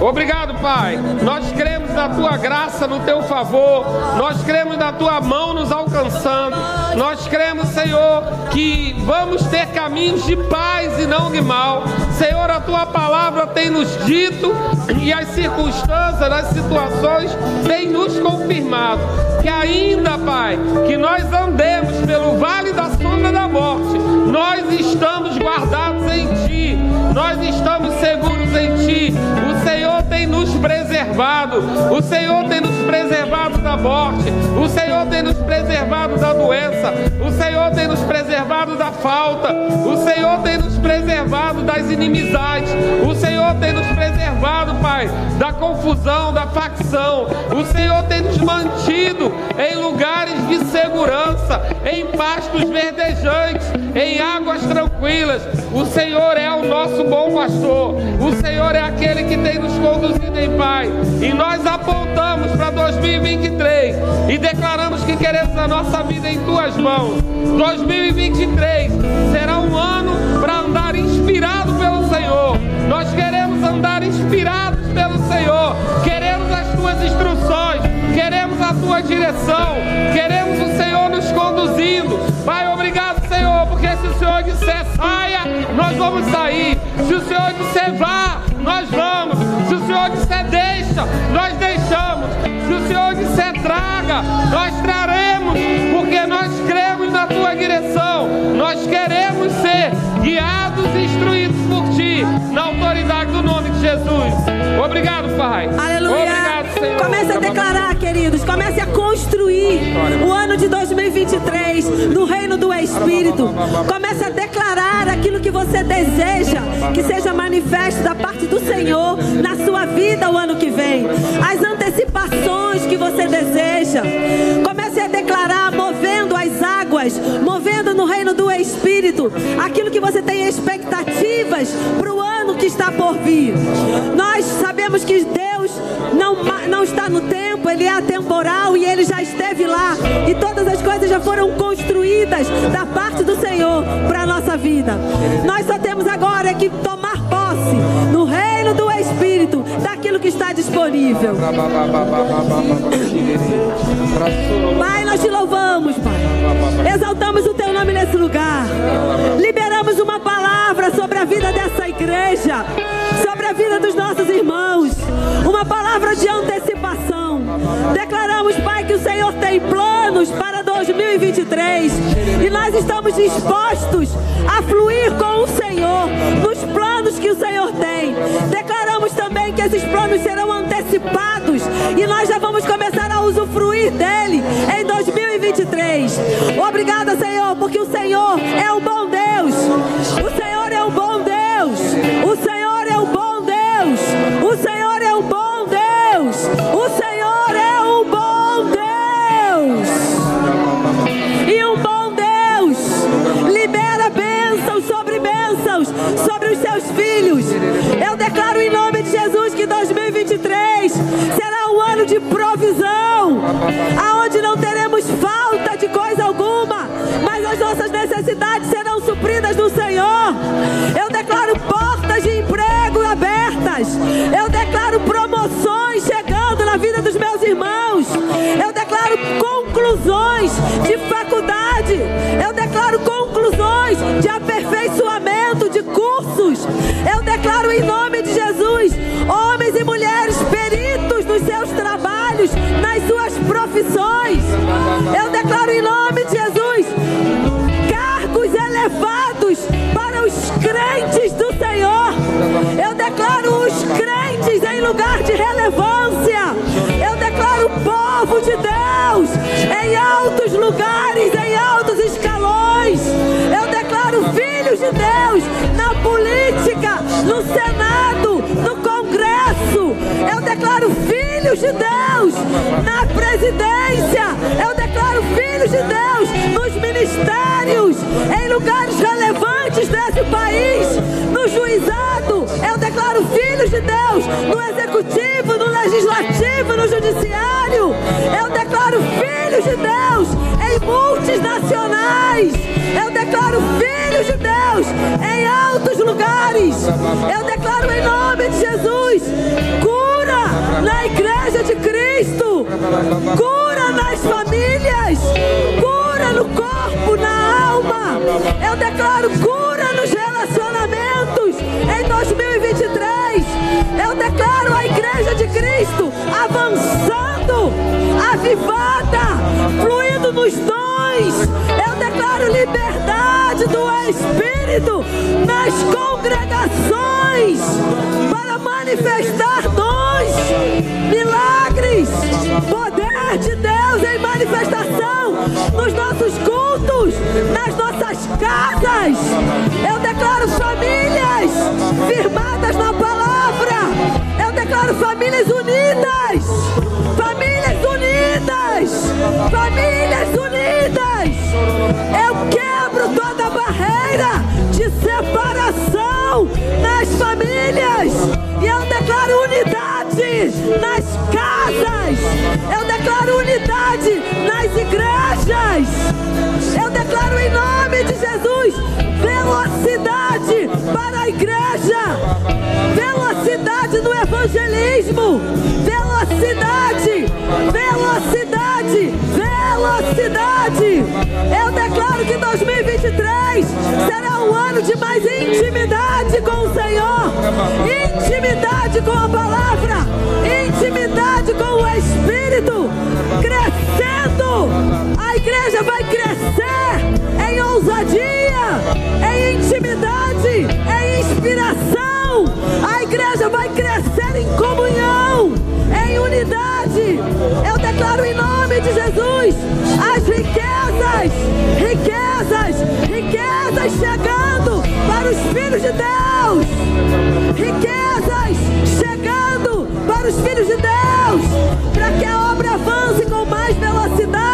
Obrigado, Pai. Nós cremos na tua graça, no teu favor, nós cremos na tua mão nos alcançando, nós cremos, Senhor, que vamos ter caminhos de paz e não de mal. Senhor, a tua palavra tem nos dito e as circunstâncias, as situações têm nos confirmado que ainda, Pai, que nós andemos pelo vale da sombra da morte, nós estamos guardados em Ti, nós estamos seguros em Ti. O Senhor tem nos preservado, o Senhor tem nos preservado da morte, o Senhor tem nos preservado da doença, o Senhor tem nos preservado da falta, o Senhor tem nos preservado das inimizades, o Senhor tem nos preservado, Pai, da confusão, da facção, o Senhor tem nos mantido em lugares de segurança, em pastos verdejantes, em águas tranquilas. O Senhor é o nosso bom pastor, o Senhor é aquele que tem nos conduzido em paz. E nós apontamos para 2023 e declaramos que queremos a nossa vida em tuas mãos. 2023 será um ano para andar inspirado pelo Senhor. Nós queremos andar inspirados pelo Senhor. Queremos as tuas instruções, queremos a tua direção, queremos o Senhor nos conduzindo. Pai, obrigado, Senhor, porque se o Senhor disser saia, nós vamos sair. Se o Senhor disser vá, nós vamos. Nós deixamos. Se o Senhor disser traga, nós traremos, porque nós cremos na tua direção. Nós queremos ser guiados e instruídos por ti, na autoridade do nome de Jesus. Obrigado, Pai. Aleluia. Obrigado. Comece a declarar, queridos. Comece a construir o ano de 2023 no reino do Espírito. Comece a declarar aquilo que você deseja que seja manifesto da parte do Senhor na sua vida o ano que vem. As antecipações que você deseja. Comece a declarar movendo as águas, movendo no reino do Espírito aquilo que você tem expectativas para o ano que está por vir. Nós sabemos que não, não está no tempo, Ele é atemporal e Ele já esteve lá. E todas as coisas já foram construídas da parte do Senhor para a nossa vida. Nós só temos agora que tomar posse no reino do Espírito daquilo que está disponível. Pai, nós te louvamos, Pai. Exaltamos o teu nome nesse lugar. Liberamos uma palavra sobre a vida dessa igreja, sobre a vida dos nossos irmãos. Uma palavra de antecipação. Declaramos, Pai, que o Senhor tem planos para 2023 e nós estamos dispostos a fluir com o Senhor nos planos que o Senhor tem. Declaramos também que esses planos serão antecipados e nós já vamos começar a usufruir dele em 2023. Obrigada, Senhor, porque o Senhor é um bom Deus. O Senhor é um bom Deus. O Senhor é um bom Deus. O Senhor é um bom Deus. O Senhor é um bom Deus. E um bom Deus libera bênçãos sobre bênçãos sobre os seus filhos. Eu declaro em nome de Jesus que 2023 será um ano de provisão, aonde não teremos falta de coisa alguma, mas as nossas necessidades serão supridas no Senhor. Eu declaro portas de emprego abertas. Eu declaro promoções conclusões de faculdade. Eu declaro conclusões de aperfeiçoamento de cursos. Eu declaro em nome de Jesus, homens e mulheres peritos nos seus trabalhos, nas suas profissões. Eu declaro em nome de Jesus, cargos elevados para os crentes do Senhor. Eu declaro os crentes em lugar de relevância. Deus em altos lugares, em altos escalões. Eu declaro filhos de Deus na política, no Senado, filhos de Deus na presidência. Eu declaro filhos de Deus nos ministérios, em lugares relevantes desse país, no juizado. Eu declaro filhos de Deus no executivo, no legislativo, no judiciário. Eu declaro filhos de Deus em multinacionais. Eu declaro filhos de Deus em altos lugares. Eu declaro cura nas famílias, cura no corpo, na alma. Eu declaro cura nos relacionamentos em 2023. Eu declaro a igreja de Cristo avançando, avivada, fluindo nos dons. Eu declaro liberdade do Espírito nas congregações para manifestar dons, milagres, poder de Deus em manifestação nos nossos cultos, nas nossas casas. Eu declaro famílias firmadas na palavra. Eu declaro famílias unidas. Famílias unidas. Famílias unidas. Eu quebro toda barreira de separação nas famílias. E eu nas casas. Eu declaro unidade nas igrejas. Eu declaro em nome de Jesus velocidade para a igreja. Velocidade no evangelismo. Velocidade. Velocidade. Velocidade. Eu declaro que 2023 será um ano de mais intimidade com o Senhor. Intimidade com a palavra. em ousadia, em intimidade, em inspiração. A igreja vai crescer em comunhão, em unidade. Eu declaro em nome de Jesus as riquezas, riquezas, riquezas chegando para os filhos de Deus. Riquezas chegando para os filhos de Deus, para que a obra avance com mais velocidade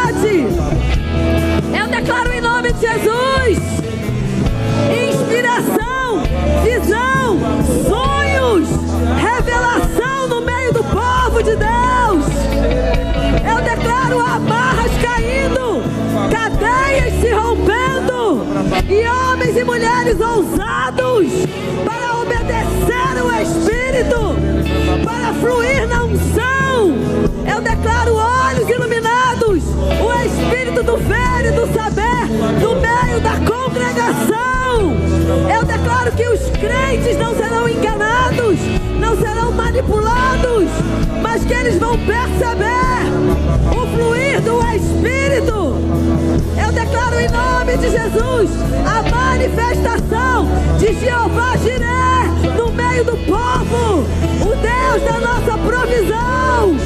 em nome de Jesus a manifestação de Jeová Jiré no meio do povo, o Deus da nossa provisão.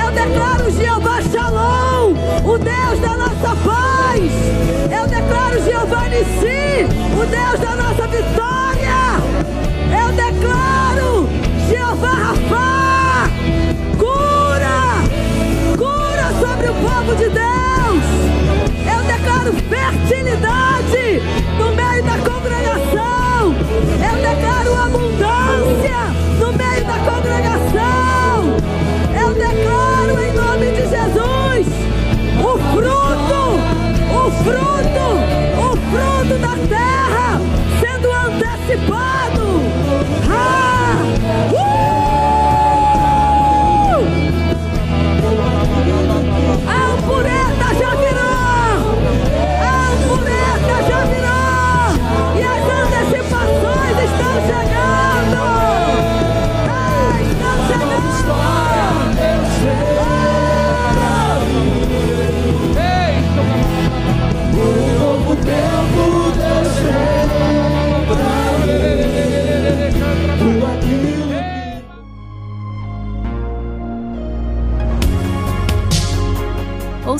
Eu declaro Jeová Shalom, o Deus da nossa paz. Eu declaro Jeová Nissi, o Deus da nossa vitória. Eu declaro Jeová Rafá, cura, cura sobre o povo de Deus. Declaro fertilidade no meio da congregação. Eu declaro abundância no meio da congregação. Eu declaro em nome de Jesus o fruto, o fruto, o fruto da terra sendo antecipado. Ah! Uh!